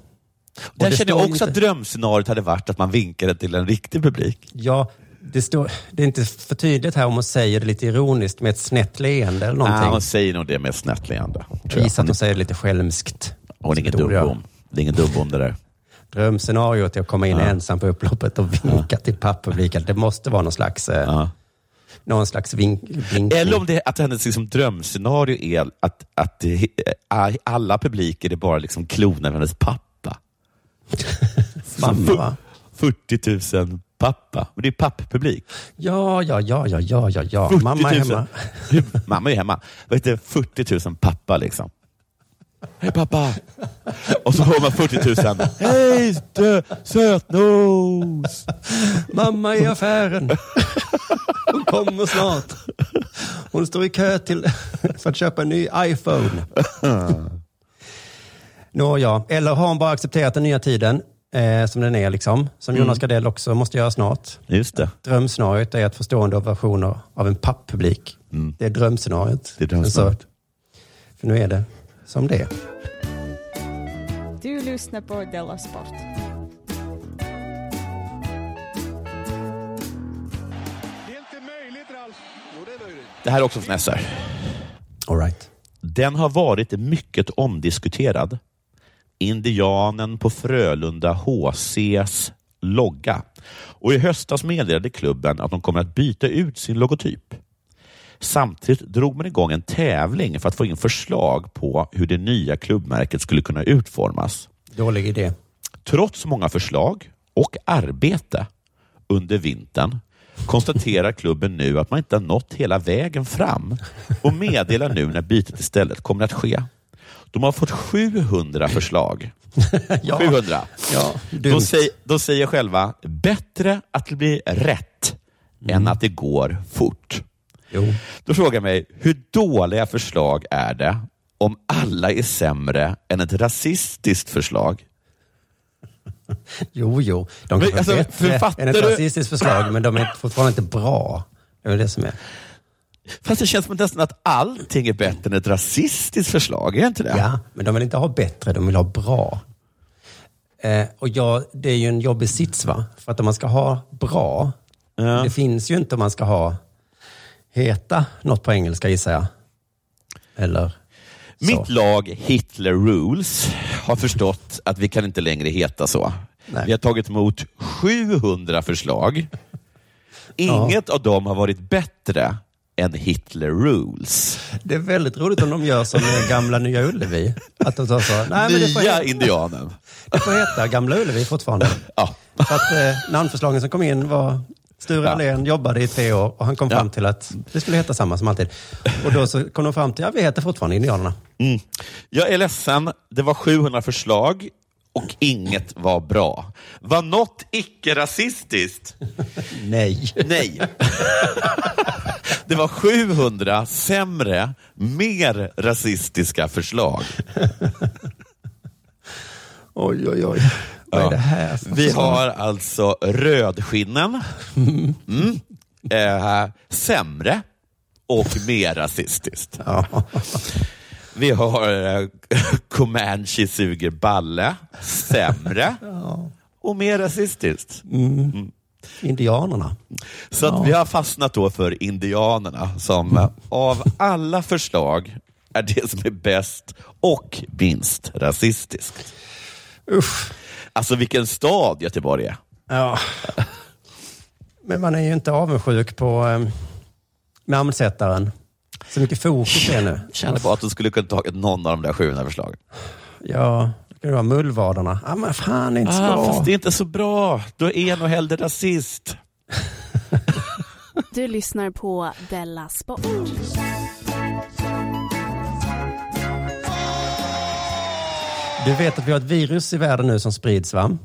[SPEAKER 4] Och
[SPEAKER 5] Där
[SPEAKER 4] det
[SPEAKER 5] känner jag också
[SPEAKER 4] inte-
[SPEAKER 5] att drömscenariot hade varit att man vinkade till en riktig publik.
[SPEAKER 4] Ja, det, står, det är inte för tydligt här om hon säger det lite ironiskt med ett snett leende eller någonting.
[SPEAKER 5] Nej, hon säger nog det med ett snett leende. jag.
[SPEAKER 4] Gissa att hon säger det lite skälmskt.
[SPEAKER 5] Hon är ingen dumbom. Det är ingen dumbom det där.
[SPEAKER 4] Drömscenariot är att komma in
[SPEAKER 5] Ja.
[SPEAKER 4] ensam på upploppet och vinka till papppubliken. Det måste vara någon slags, eh, någon slags vink, vinkning.
[SPEAKER 5] Eller om det att hennes liksom drömscenario är att, att eh, alla publiker är bara liksom kloner av hennes pappa.
[SPEAKER 4] Mamma,
[SPEAKER 5] Så
[SPEAKER 4] va?
[SPEAKER 5] 40 000 pappa. Men det är papppublik.
[SPEAKER 4] Ja, ja, ja, ja, ja, ja, ja.
[SPEAKER 5] 40
[SPEAKER 4] Mamma är
[SPEAKER 5] 000.
[SPEAKER 4] hemma.
[SPEAKER 5] Mamma är hemma. Heter det? 40 000 pappa liksom. Hej pappa! Och så hör man 40 000. Hej sötnos!
[SPEAKER 4] Mamma i affären. Hon kommer snart. Hon står i kö till, för att köpa en ny iPhone. Nåja, eller har hon bara accepterat den nya tiden eh, som den är, liksom, som
[SPEAKER 5] Mm.
[SPEAKER 4] Jonas Gardell också måste göra snart.
[SPEAKER 5] Just det.
[SPEAKER 4] Drömscenariot är att få stående ovationer av en papppublik. Det är drömscenariot.
[SPEAKER 5] Det är drömscenariot.
[SPEAKER 4] Så- För nu är det som det är.
[SPEAKER 15] Du lyssnar på Della Sport.
[SPEAKER 5] Det här är också från SR.
[SPEAKER 4] All right.
[SPEAKER 5] Den har varit mycket omdiskuterad. Indianen på Frölunda HCs logga. Och I höstas meddelade klubben att de kommer att byta ut sin logotyp. Samtidigt drog man igång en tävling för att få in förslag på hur det nya klubbmärket skulle kunna utformas.
[SPEAKER 4] Dålig idé.
[SPEAKER 5] Trots många förslag och arbete under vintern konstaterar klubben nu att man inte har nått hela vägen fram och meddelar nu när bytet istället kommer att ske. De har fått 700 förslag. 700.
[SPEAKER 4] Ja,
[SPEAKER 5] de, säger, de säger själva, bättre att det blir rätt än att det går fort.
[SPEAKER 4] Jo.
[SPEAKER 5] Då frågar jag mig, hur dåliga förslag är det om alla är sämre än ett rasistiskt förslag?
[SPEAKER 4] Jo, jo. De
[SPEAKER 5] Men,
[SPEAKER 4] kan
[SPEAKER 5] alltså,
[SPEAKER 4] vara bättre än ett
[SPEAKER 5] du?
[SPEAKER 4] rasistiskt förslag, men de är fortfarande inte bra. Det är det som är.
[SPEAKER 5] Fast det känns nästan att allting är bättre än ett rasistiskt förslag, är det inte det?
[SPEAKER 4] Ja, men de vill inte ha bättre, de vill ha bra. Eh, och ja, det är ju en jobbig sits, va? För att om man ska ha bra, det finns ju inte om man ska ha heta något på engelska gissar jag. Eller så.
[SPEAKER 5] Mitt lag Hitler Rules har förstått att vi kan inte längre heta så. Vi har tagit emot 700 förslag. Inget av dem har varit bättre än Hitler Rules.
[SPEAKER 4] Det är väldigt roligt om de gör som gamla Nya Ullevi. Att de tar så, nej, men det får
[SPEAKER 5] Nya
[SPEAKER 4] heta,
[SPEAKER 5] indianen.
[SPEAKER 4] det får heta Gamla Ullevi fortfarande.
[SPEAKER 5] Ja.
[SPEAKER 4] För att eh, namnförslagen som kom in var Sture
[SPEAKER 5] Ja.
[SPEAKER 4] Allén jobbade i tre år och han kom
[SPEAKER 5] Ja.
[SPEAKER 4] fram till att det skulle heta samma som alltid. Och då så kom de fram till, ja vi heter fortfarande Indianerna.
[SPEAKER 5] Mm. Jag är ledsen, det var 700 förslag och inget var bra. Var något icke-rasistiskt?
[SPEAKER 4] Nej.
[SPEAKER 5] Nej. Det var 700 sämre, mer rasistiska förslag.
[SPEAKER 4] Oj, oj, oj. Vad är det här
[SPEAKER 5] Vi har alltså rödskinnen, mm. eh, sämre och mer rasistiskt. Vi har eh, Comanche suger balle, sämre och mer rasistiskt.
[SPEAKER 4] Mm. Indianerna.
[SPEAKER 5] Så att vi har fastnat då för indianerna som eh, av alla förslag är det som är bäst och minst rasistiskt.
[SPEAKER 4] Usch.
[SPEAKER 5] Alltså vilken stad Göteborg är.
[SPEAKER 4] Ja. Men man är ju inte avundsjuk på eh, namnsättaren. Så mycket fokus är nu.
[SPEAKER 5] Känner bara att de skulle kunna tagit någon av de där 700 förslagen.
[SPEAKER 4] Ja, det kan ju vara mullvadarna. Ja, men fan, det är inte så
[SPEAKER 5] Ah,
[SPEAKER 4] bra.
[SPEAKER 5] fast det är inte så bra. Då är nog hellre rasist.
[SPEAKER 16] Du lyssnar på Della Sport.
[SPEAKER 4] Du vet att vi har ett virus i världen nu som sprids, va?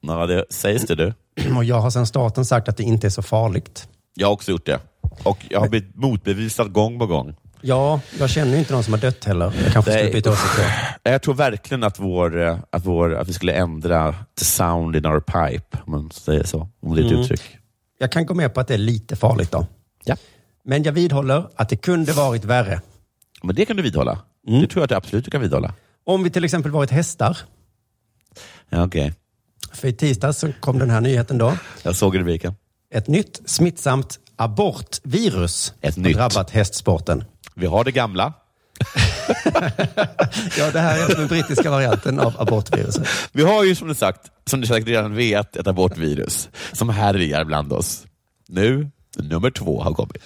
[SPEAKER 5] Ja, det sägs det du.
[SPEAKER 4] Och jag har sedan starten sagt att det inte är så farligt.
[SPEAKER 5] Jag har också gjort det. Och jag har blivit motbevisad gång på gång.
[SPEAKER 4] Ja, jag känner ju inte någon som har dött heller. Jag kanske skulle byta åsikt.
[SPEAKER 5] Jag tror verkligen att, vår, eh, att, vår, att vi skulle ändra the sound in our pipe, om man säger så. Om det är ett
[SPEAKER 4] Mm.
[SPEAKER 5] uttryck.
[SPEAKER 4] Jag kan gå med på att det är lite farligt då.
[SPEAKER 5] Ja.
[SPEAKER 4] Men jag vidhåller att det kunde varit värre.
[SPEAKER 5] Men det kan du vidhålla.
[SPEAKER 4] Mm.
[SPEAKER 5] Det tror jag att du absolut kan vidhålla.
[SPEAKER 4] Om vi till exempel varit hästar.
[SPEAKER 5] Ja, Okej,
[SPEAKER 4] För i tisdags så kom den här nyheten då.
[SPEAKER 5] jag såg rubriken.
[SPEAKER 4] Ett nytt smittsamt abortvirus
[SPEAKER 5] Ett
[SPEAKER 4] har
[SPEAKER 5] nytt.
[SPEAKER 4] drabbat hästsporten.
[SPEAKER 5] Vi har det gamla.
[SPEAKER 4] Ja, det här är den brittiska varianten av abortviruset.
[SPEAKER 5] Vi har ju som du sagt, som du säkert redan vet, ett abortvirus som härjar bland oss. Nu, nummer två har kommit.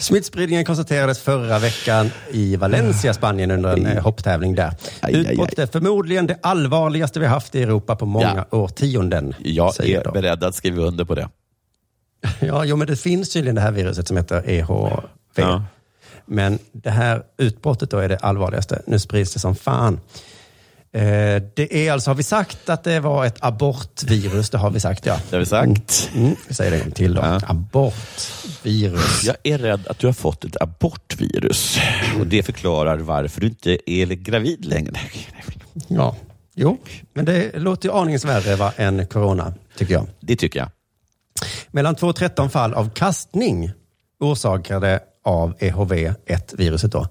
[SPEAKER 4] Smittspridningen konstaterades förra veckan i Valencia, Spanien under en eh, hopptävling där. Utbrottet är förmodligen det allvarligaste vi haft i Europa på många årtionden.
[SPEAKER 5] Jag
[SPEAKER 4] säger
[SPEAKER 5] är
[SPEAKER 4] de.
[SPEAKER 5] beredd att skriva under på det.
[SPEAKER 4] Ja, jo, men det finns tydligen det här viruset som heter EHV.
[SPEAKER 5] Ja.
[SPEAKER 4] Men det här utbrottet då är det allvarligaste. Nu sprids det som fan. Eh, det är alltså, har vi sagt att det var ett abortvirus? Det har vi sagt, ja.
[SPEAKER 5] Det har vi sagt.
[SPEAKER 4] Mm, vi säger det en gång till då. Abortvirus.
[SPEAKER 5] Jag är rädd att du har fått ett abortvirus och det förklarar varför du inte är gravid längre.
[SPEAKER 4] Ja, jo, men det låter ju aningens värre va, än corona, tycker jag.
[SPEAKER 5] Det tycker jag.
[SPEAKER 4] Mellan 2 och 13 fall av kastning orsakade av E EHV-1-viruset då,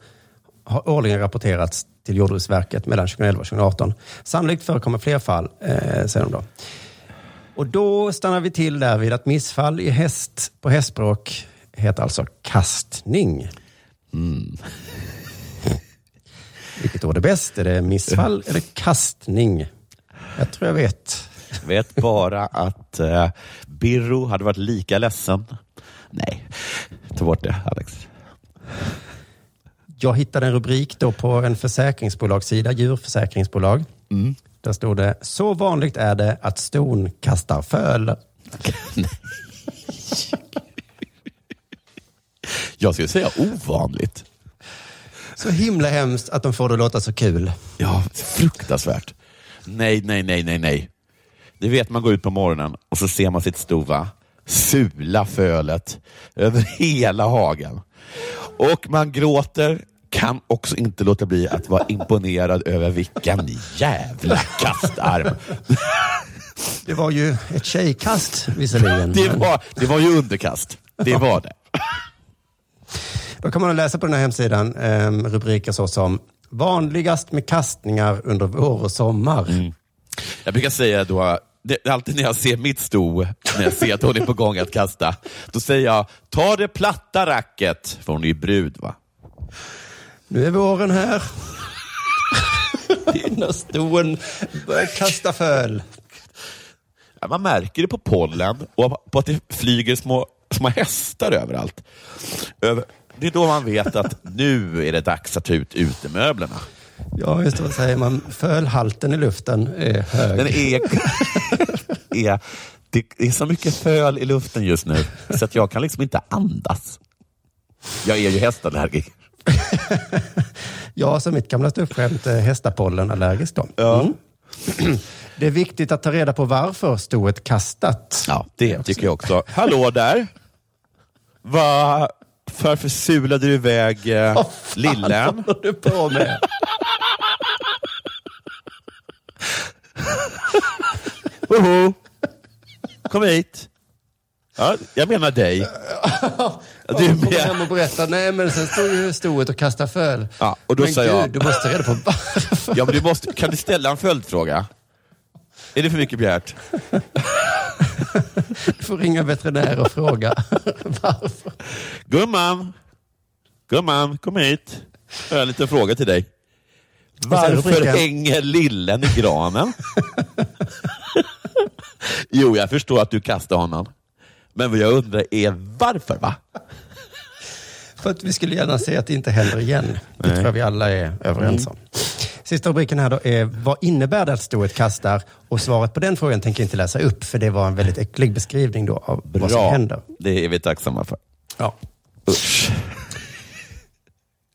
[SPEAKER 4] har årligen rapporterats till Jordbruksverket mellan 2011 och 2018. Sannolikt förekommer fler fall, eh, säger de då. Och då stannar vi till där vid att missfall i häst på hästspråk heter alltså kastning.
[SPEAKER 5] Mm.
[SPEAKER 4] Vilket ord är bäst? Är det missfall eller kastning? Jag tror jag vet.
[SPEAKER 5] Jag vet bara att eh, Birro hade varit lika ledsen. Nej, ta bort det Alex.
[SPEAKER 4] Jag hittade en rubrik då på en försäkringsbolagssida, djurförsäkringsbolag.
[SPEAKER 5] Mm.
[SPEAKER 4] Där stod det, så vanligt är det att ston kastar föl.
[SPEAKER 5] Jag skulle säga ovanligt.
[SPEAKER 4] Så himla hemskt att de får det att låta så kul.
[SPEAKER 5] Ja, fruktansvärt. Nej, nej, nej, nej, nej. Det vet man går ut på morgonen och så ser man sitt stova sula fölet över hela hagen. Och man gråter, kan också inte låta bli att vara imponerad över vilken jävla kastarm.
[SPEAKER 4] Det var ju ett tjejkast visserligen.
[SPEAKER 5] Det var, det var ju underkast. Det var det.
[SPEAKER 4] Då kan man läsa på den här hemsidan eh, rubriker så som vanligast med kastningar under vår och sommar.
[SPEAKER 5] Jag brukar säga då, det, alltid när jag ser mitt sto, när jag ser att hon är på gång att kasta, då säger jag, ta det platta racket, för hon är ju brud va?
[SPEAKER 4] Nu är våren här. Dina ston börjar kasta föl.
[SPEAKER 5] Ja, man märker det på pollen och på att det flyger små, små hästar överallt. Över, det är då man vet att nu är det dags att ta ut utemöblerna.
[SPEAKER 4] Ja, just det. Vad säger man? Fölhalten i luften är hög.
[SPEAKER 5] Den är, är, det är så mycket föl i luften just nu, så att jag kan liksom inte andas. Jag är ju hästallergiker.
[SPEAKER 4] Ja, så mitt gamla ståuppskämt är hästapollenallergisk då.
[SPEAKER 5] Ja.
[SPEAKER 4] Mm. Det är viktigt att ta reda på varför stoet kastat.
[SPEAKER 5] Ja, det tycker jag också. Hallå där! Vad varför sulade du iväg eh,
[SPEAKER 4] Vad fan
[SPEAKER 5] lillen?
[SPEAKER 4] håller du på med?
[SPEAKER 5] Hoho! Kom hit! Ja, jag menar dig. Du
[SPEAKER 4] Du kommer hem och berättar, nej men sen stod ju stoet och kastade föl.
[SPEAKER 5] Ja, och då
[SPEAKER 4] men
[SPEAKER 5] sa
[SPEAKER 4] gud,
[SPEAKER 5] jag-
[SPEAKER 4] du måste ta reda på varför.
[SPEAKER 5] Ja, men du måste, kan du ställa en följdfråga? Är det för mycket begärt?
[SPEAKER 4] Du får ringa veterinär och fråga varför.
[SPEAKER 5] Gumman! Gumman, kom hit. Jag har en liten fråga till dig. Varför hänger lillen i granen? Jo, jag förstår att du kastar honom. Men vad jag undrar är varför, va?
[SPEAKER 4] För att vi skulle gärna se att det inte händer igen. Det tror jag vi alla är överens om. Sista rubriken här då är, vad innebär det att stoet kastar? Och svaret på den frågan tänker jag inte läsa upp, för det var en väldigt äcklig beskrivning då av vad som
[SPEAKER 5] Bra,
[SPEAKER 4] händer.
[SPEAKER 5] det är vi tacksamma för.
[SPEAKER 4] Ja.
[SPEAKER 5] Usch.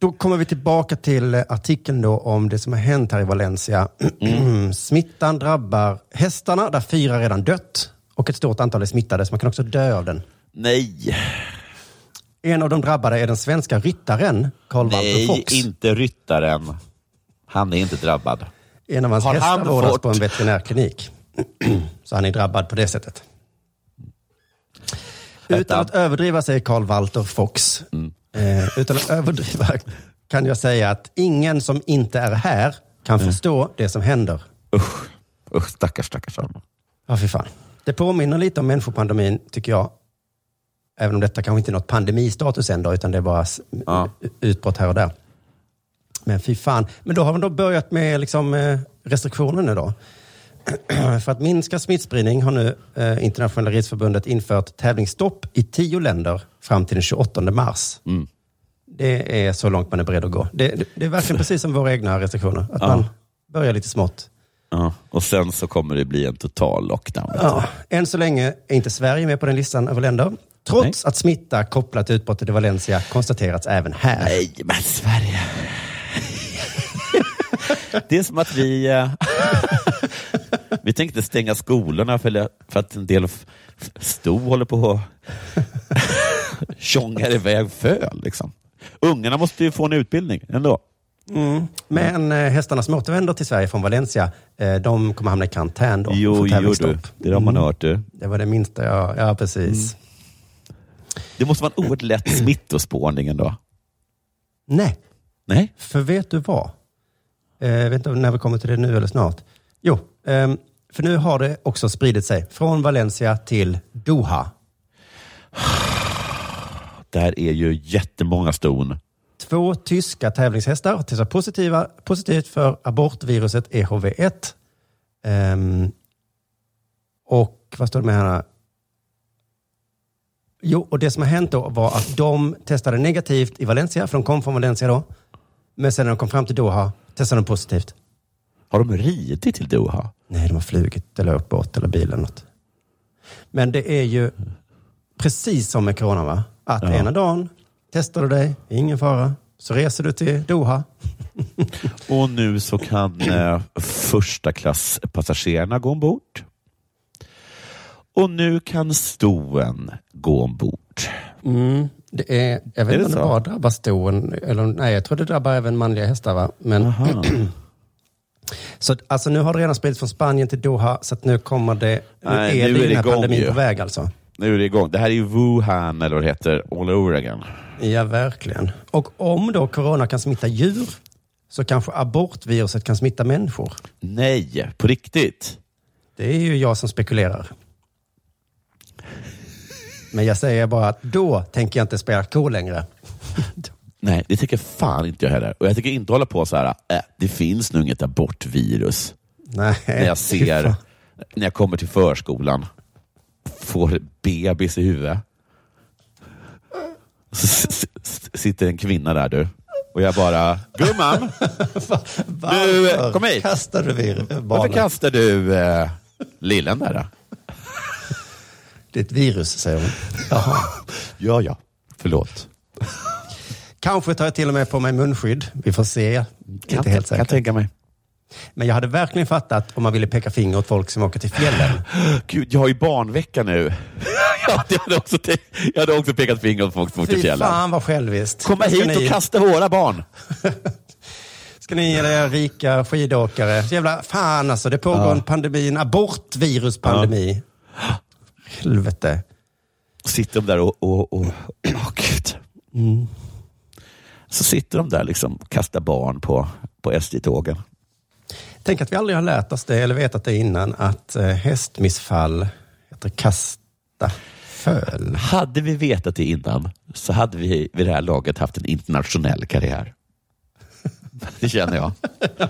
[SPEAKER 4] Då kommer vi tillbaka till eh, artikeln då om det som har hänt här i Valencia. Smittan drabbar hästarna, där fyra redan dött. Och ett stort antal är smittade, så man kan också dö av den.
[SPEAKER 5] Nej,
[SPEAKER 4] En av de drabbade är den svenska ryttaren Karl Walter
[SPEAKER 5] nej,
[SPEAKER 4] Fox.
[SPEAKER 5] inte ryttaren. Han är inte drabbad.
[SPEAKER 4] En av hans
[SPEAKER 5] Har
[SPEAKER 4] hästar
[SPEAKER 5] han
[SPEAKER 4] vårdas
[SPEAKER 5] fått-
[SPEAKER 4] på en veterinärklinik. Så han är drabbad på det sättet. Utan att överdriva, säger Karl Walter Fox,
[SPEAKER 5] Mm.
[SPEAKER 4] eh, utan att överdriva kan jag säga att ingen som inte är här kan
[SPEAKER 5] Mm.
[SPEAKER 4] förstå det som händer.
[SPEAKER 5] Usch, Usch stackars, stackars Arman.
[SPEAKER 4] Ja, fy fan. Det påminner lite om människopandemin, tycker jag. Även om detta kanske inte är något pandemistatus ändå, utan det är bara s- utbrott här och där. Men fy fan. Men då har man då börjat med liksom, eh, restriktioner nu då. För att minska smittspridning har nu eh, Internationella Ridförbundet infört tävlingsstopp i tio länder fram till den 28 mars.
[SPEAKER 5] Mm.
[SPEAKER 4] Det är så långt man är beredd att gå. Det, det, det är verkligen precis som våra egna restriktioner. Att
[SPEAKER 5] Ja.
[SPEAKER 4] man börjar lite smått.
[SPEAKER 5] Ja, och sen så kommer det bli en total lockdown.
[SPEAKER 4] Ja, än så länge är inte Sverige med på den listan över länder. Trots att smitta kopplat till utbrottet i Valencia konstaterats även här.
[SPEAKER 5] Nej, men Sverige. Det är som att vi... eh, vi tänkte stänga skolorna för, för att en del sto håller på att tjongar iväg föl. Liksom. Ungarna måste ju få en utbildning ändå.
[SPEAKER 4] Mm. Men eh, hästarna som återvänder till Sverige från Valencia, eh, de kommer hamna i karantän då.
[SPEAKER 5] Jo, jo du. Det har man
[SPEAKER 4] Mm.
[SPEAKER 5] hört du.
[SPEAKER 4] Det var det minsta jag... Ja, precis.
[SPEAKER 5] Det måste vara en oerhört lätt smittospårning ändå.
[SPEAKER 4] Nej.
[SPEAKER 5] Nej.
[SPEAKER 4] För vet du vad? Eh, jag vet inte när vi kommer till det nu eller snart. Jo, för nu har det också spridit sig från Valencia till Doha.
[SPEAKER 5] Där är ju jättemånga ston.
[SPEAKER 4] Två tyska tävlingshästar har testat positiva, positivt för abortviruset E EHV1. Ehm, och vad står det med här? Jo, och det som har hänt då var att de testade negativt i Valencia, för de kom från Valencia då. Men sen när de kom fram till Doha testade de positivt.
[SPEAKER 5] Har de ridit till Doha?
[SPEAKER 4] Nej, de har flugit eller åkt båt eller bil eller något. Men det är ju precis som med corona, va? Att
[SPEAKER 5] Ja.
[SPEAKER 4] ena dagen testar du dig, ingen fara. Så reser du till Doha.
[SPEAKER 5] Och nu så kan eh, första klasspassagerarna gå ombord. Och nu kan stoen gå ombord.
[SPEAKER 4] Mm, det är, jag vet
[SPEAKER 5] Är
[SPEAKER 4] inte om det bara drabbar ston, eller nej, jag tror det drabbar även manliga hästar. Va? Men, så alltså, nu har det redan spridits från Spanien till Doha, så nu kommer det, nu
[SPEAKER 5] Nej,
[SPEAKER 4] är
[SPEAKER 5] nu
[SPEAKER 4] det
[SPEAKER 5] är
[SPEAKER 4] den här pandemin
[SPEAKER 5] ju.
[SPEAKER 4] på väg alltså.
[SPEAKER 5] Nu är det igång. Det här är ju Wuhan, eller vad det heter, all over again.
[SPEAKER 4] Ja, verkligen. Och om då corona kan smitta djur, så kanske abortviruset kan smitta människor.
[SPEAKER 5] Nej, på riktigt.
[SPEAKER 4] Det är ju jag som spekulerar. Men jag säger bara att då tänker jag inte spela cool längre.
[SPEAKER 5] Nej, det tycker fan inte jag heller. Och jag tycker inte hålla på så här, äh, det finns nog inget abortvirus.
[SPEAKER 4] Nej,
[SPEAKER 5] När jag ser, när jag kommer till förskolan, får bebis i huvudet. S- sitter en kvinna där du. Och jag bara, gumman, du, eh, kom hit.
[SPEAKER 4] kastar du vir-
[SPEAKER 5] Varför kastar du eh, lillen där? Då?
[SPEAKER 4] Det är ett virus, säger hon.
[SPEAKER 5] Ja, ja, förlåt.
[SPEAKER 4] Kanske tar jag till och med på mig munskydd. Vi får se.
[SPEAKER 5] Kan,
[SPEAKER 4] inte helt
[SPEAKER 5] kan
[SPEAKER 4] säkert.
[SPEAKER 5] tänka mig.
[SPEAKER 4] Men jag hade verkligen fattat om man ville peka finger åt folk som åker till fjällen.
[SPEAKER 5] Gud, jag har ju barnvecka nu. ja, jag, hade också jag hade också pekat finger åt folk som åkte till
[SPEAKER 4] Fy
[SPEAKER 5] fjällen.
[SPEAKER 4] fan vad själviskt.
[SPEAKER 5] Komma hit
[SPEAKER 4] ni-
[SPEAKER 5] och kasta våra barn.
[SPEAKER 4] Ska ni ge er rika skidåkare? Så jävla fan alltså, det pågår
[SPEAKER 5] Ja.
[SPEAKER 4] en pandemi, en abortviruspandemi. Helvete.
[SPEAKER 5] Sitter de där och... och, och åh, gud.
[SPEAKER 4] Mm.
[SPEAKER 5] Så sitter de där liksom och kastar barn på, på SJ-tågen.
[SPEAKER 4] Tänk att vi aldrig har lärt oss det, eller vetat det innan, att eh, hästmissfall heter kasta föl.
[SPEAKER 5] Hade vi vetat det innan så hade vi vid det här laget haft en internationell karriär. Det känner jag.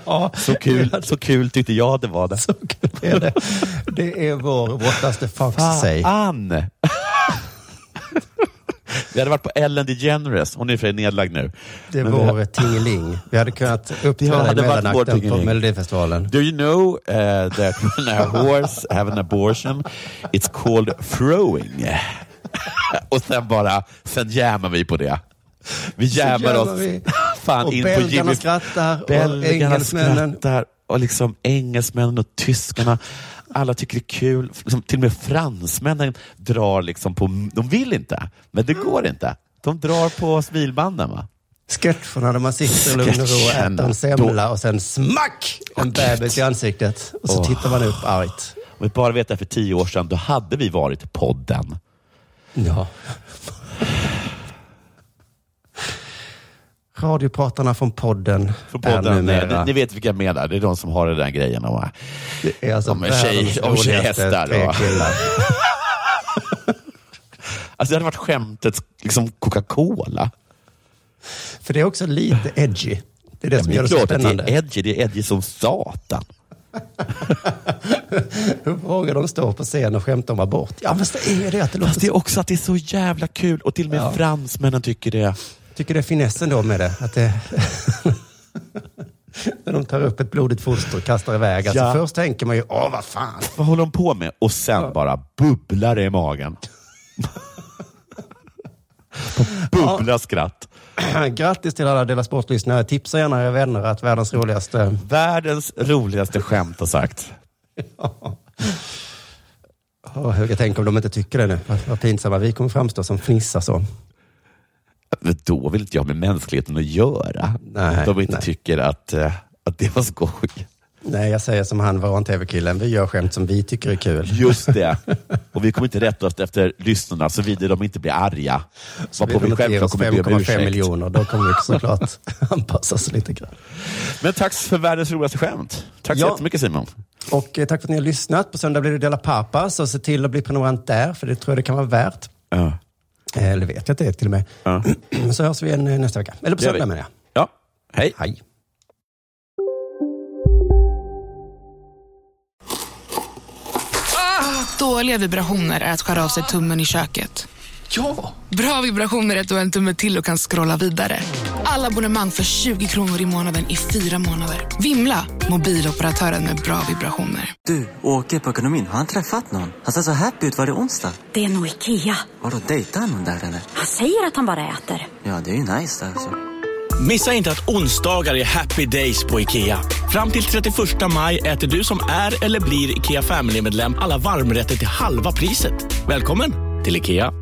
[SPEAKER 4] Ja,
[SPEAKER 5] Så kul, så kul tyckte jag det var. Det.
[SPEAKER 4] Så kul är det. Det är vår the fox?
[SPEAKER 5] Fan! Vi hade varit på Ellen DeGeneres. Hon är för nedlagd nu.
[SPEAKER 4] Det
[SPEAKER 5] Men vi-
[SPEAKER 4] vår Tingeling. Vi hade kunnat uppträda i mellanakten på. Melodifestivalen.
[SPEAKER 5] Do you know uh, that when a horse have an abortion, it's called throwing? och sen bara, sen jammar vi på det. Vi jammar oss
[SPEAKER 4] vi.
[SPEAKER 5] fan
[SPEAKER 4] Och
[SPEAKER 5] in på
[SPEAKER 4] belgarna
[SPEAKER 5] Jimmy...
[SPEAKER 4] skrattar och
[SPEAKER 5] Belgarna
[SPEAKER 4] engelsmännen.
[SPEAKER 5] skrattar och liksom engelsmännen och tyskarna. Alla tycker det är kul. Liksom, till och med fransmännen drar liksom på... De vill inte, men det går inte. De drar på smilbanden. Va?
[SPEAKER 4] Sketcherna där man sitter i lugn och ro och äter en semla och sen smack! En bebis i ansiktet. Och så
[SPEAKER 5] Åh.
[SPEAKER 4] tittar man upp argt.
[SPEAKER 5] Om vi bara vet det för tio år sedan, då hade vi varit podden.
[SPEAKER 4] Ja. Radiopratarna från podden,
[SPEAKER 5] Från
[SPEAKER 4] är
[SPEAKER 5] podden
[SPEAKER 4] numera...
[SPEAKER 5] ni, ni vet vilka jag menar, det är de som har den där grejen. Och,
[SPEAKER 4] det är alltså
[SPEAKER 5] om tjej, om tjejhästar. alltså det hade varit skämtet liksom Coca-Cola.
[SPEAKER 4] För det är också lite edgy. Det är det
[SPEAKER 5] Ja,
[SPEAKER 4] som gör det så spännande.
[SPEAKER 5] det är edgy, det är edgy som satan.
[SPEAKER 4] Hur vågar de stå på scen och skämta om abort? Ja, men så är det att det låter
[SPEAKER 5] Fast det är också att det är så jävla kul och till och med
[SPEAKER 4] Ja.
[SPEAKER 5] fransmännen tycker det.
[SPEAKER 4] Tycker det är finessen då med det? Att det... När de tar upp ett blodigt foster och kastar iväg. Alltså
[SPEAKER 5] Ja.
[SPEAKER 4] Först tänker man ju, åh vad fan.
[SPEAKER 5] Vad håller de på med? Och sen bara bubblar det i magen. Bubblar skratt.
[SPEAKER 4] Grattis till alla Dela Sport-lyssnare. Tipsa gärna era vänner att världens roligaste...
[SPEAKER 5] Världens roligaste skämt har sagt.
[SPEAKER 4] Åh, jag tänker om de inte tycker det nu. Vad, vad pinsamma vi kommer framstå som fnissar så.
[SPEAKER 5] Då vill inte jag med mänskligheten att göra.
[SPEAKER 4] Nej,
[SPEAKER 5] de inte
[SPEAKER 4] nej.
[SPEAKER 5] tycker att, eh, att det var skoj.
[SPEAKER 4] Nej, jag säger som han, våran tv-killen. Vi gör skämt som vi tycker är kul.
[SPEAKER 5] Just det. Och vi kommer inte rätta oss efter lyssnarna såvida de inte blir arga.
[SPEAKER 4] Så vill
[SPEAKER 5] vi självklart kommer be om
[SPEAKER 4] 5,5
[SPEAKER 5] ursäkt.
[SPEAKER 4] miljoner. Då kommer vi såklart anpassa oss lite grann.
[SPEAKER 5] Men tack för världens roligaste skämt. Tack så
[SPEAKER 4] Ja.
[SPEAKER 5] jättemycket Simon.
[SPEAKER 4] Och eh, tack för att ni har lyssnat. På söndag blir det Dela Pappa, så se till att bli prenumerant där, för det tror jag det kan vara värt.
[SPEAKER 5] Ja.
[SPEAKER 4] Eh, Eller vet jag att det är till och med.
[SPEAKER 5] Ja.
[SPEAKER 4] Så hörs vi igen eh, nästa vecka. Eller på söndag menar jag.
[SPEAKER 5] Ja, hej.
[SPEAKER 4] Hej.
[SPEAKER 17] Dåliga vibrationer är att skära av sig tummen i köket. Ja! Bra vibrationer är ett och en tumme till och kan scrolla vidare. Alla abonnemang för 20 kronor i månaden i fyra månader. Vimla! Mobiloperatören med bra vibrationer.
[SPEAKER 18] Du, åker på ekonomin. Har han träffat någon? Han ser så happy ut. Var det onsdag?
[SPEAKER 19] Det är nog Ikea.
[SPEAKER 18] Har du dejtat någon där eller?
[SPEAKER 19] Han säger att han bara äter.
[SPEAKER 18] Ja, det är ju nice alltså.
[SPEAKER 20] Missa inte att onsdagar är happy days på IKEA. Fram till 31 maj äter du som är eller blir IKEA Family-medlem alla varmrätter till halva priset. Välkommen till IKEA.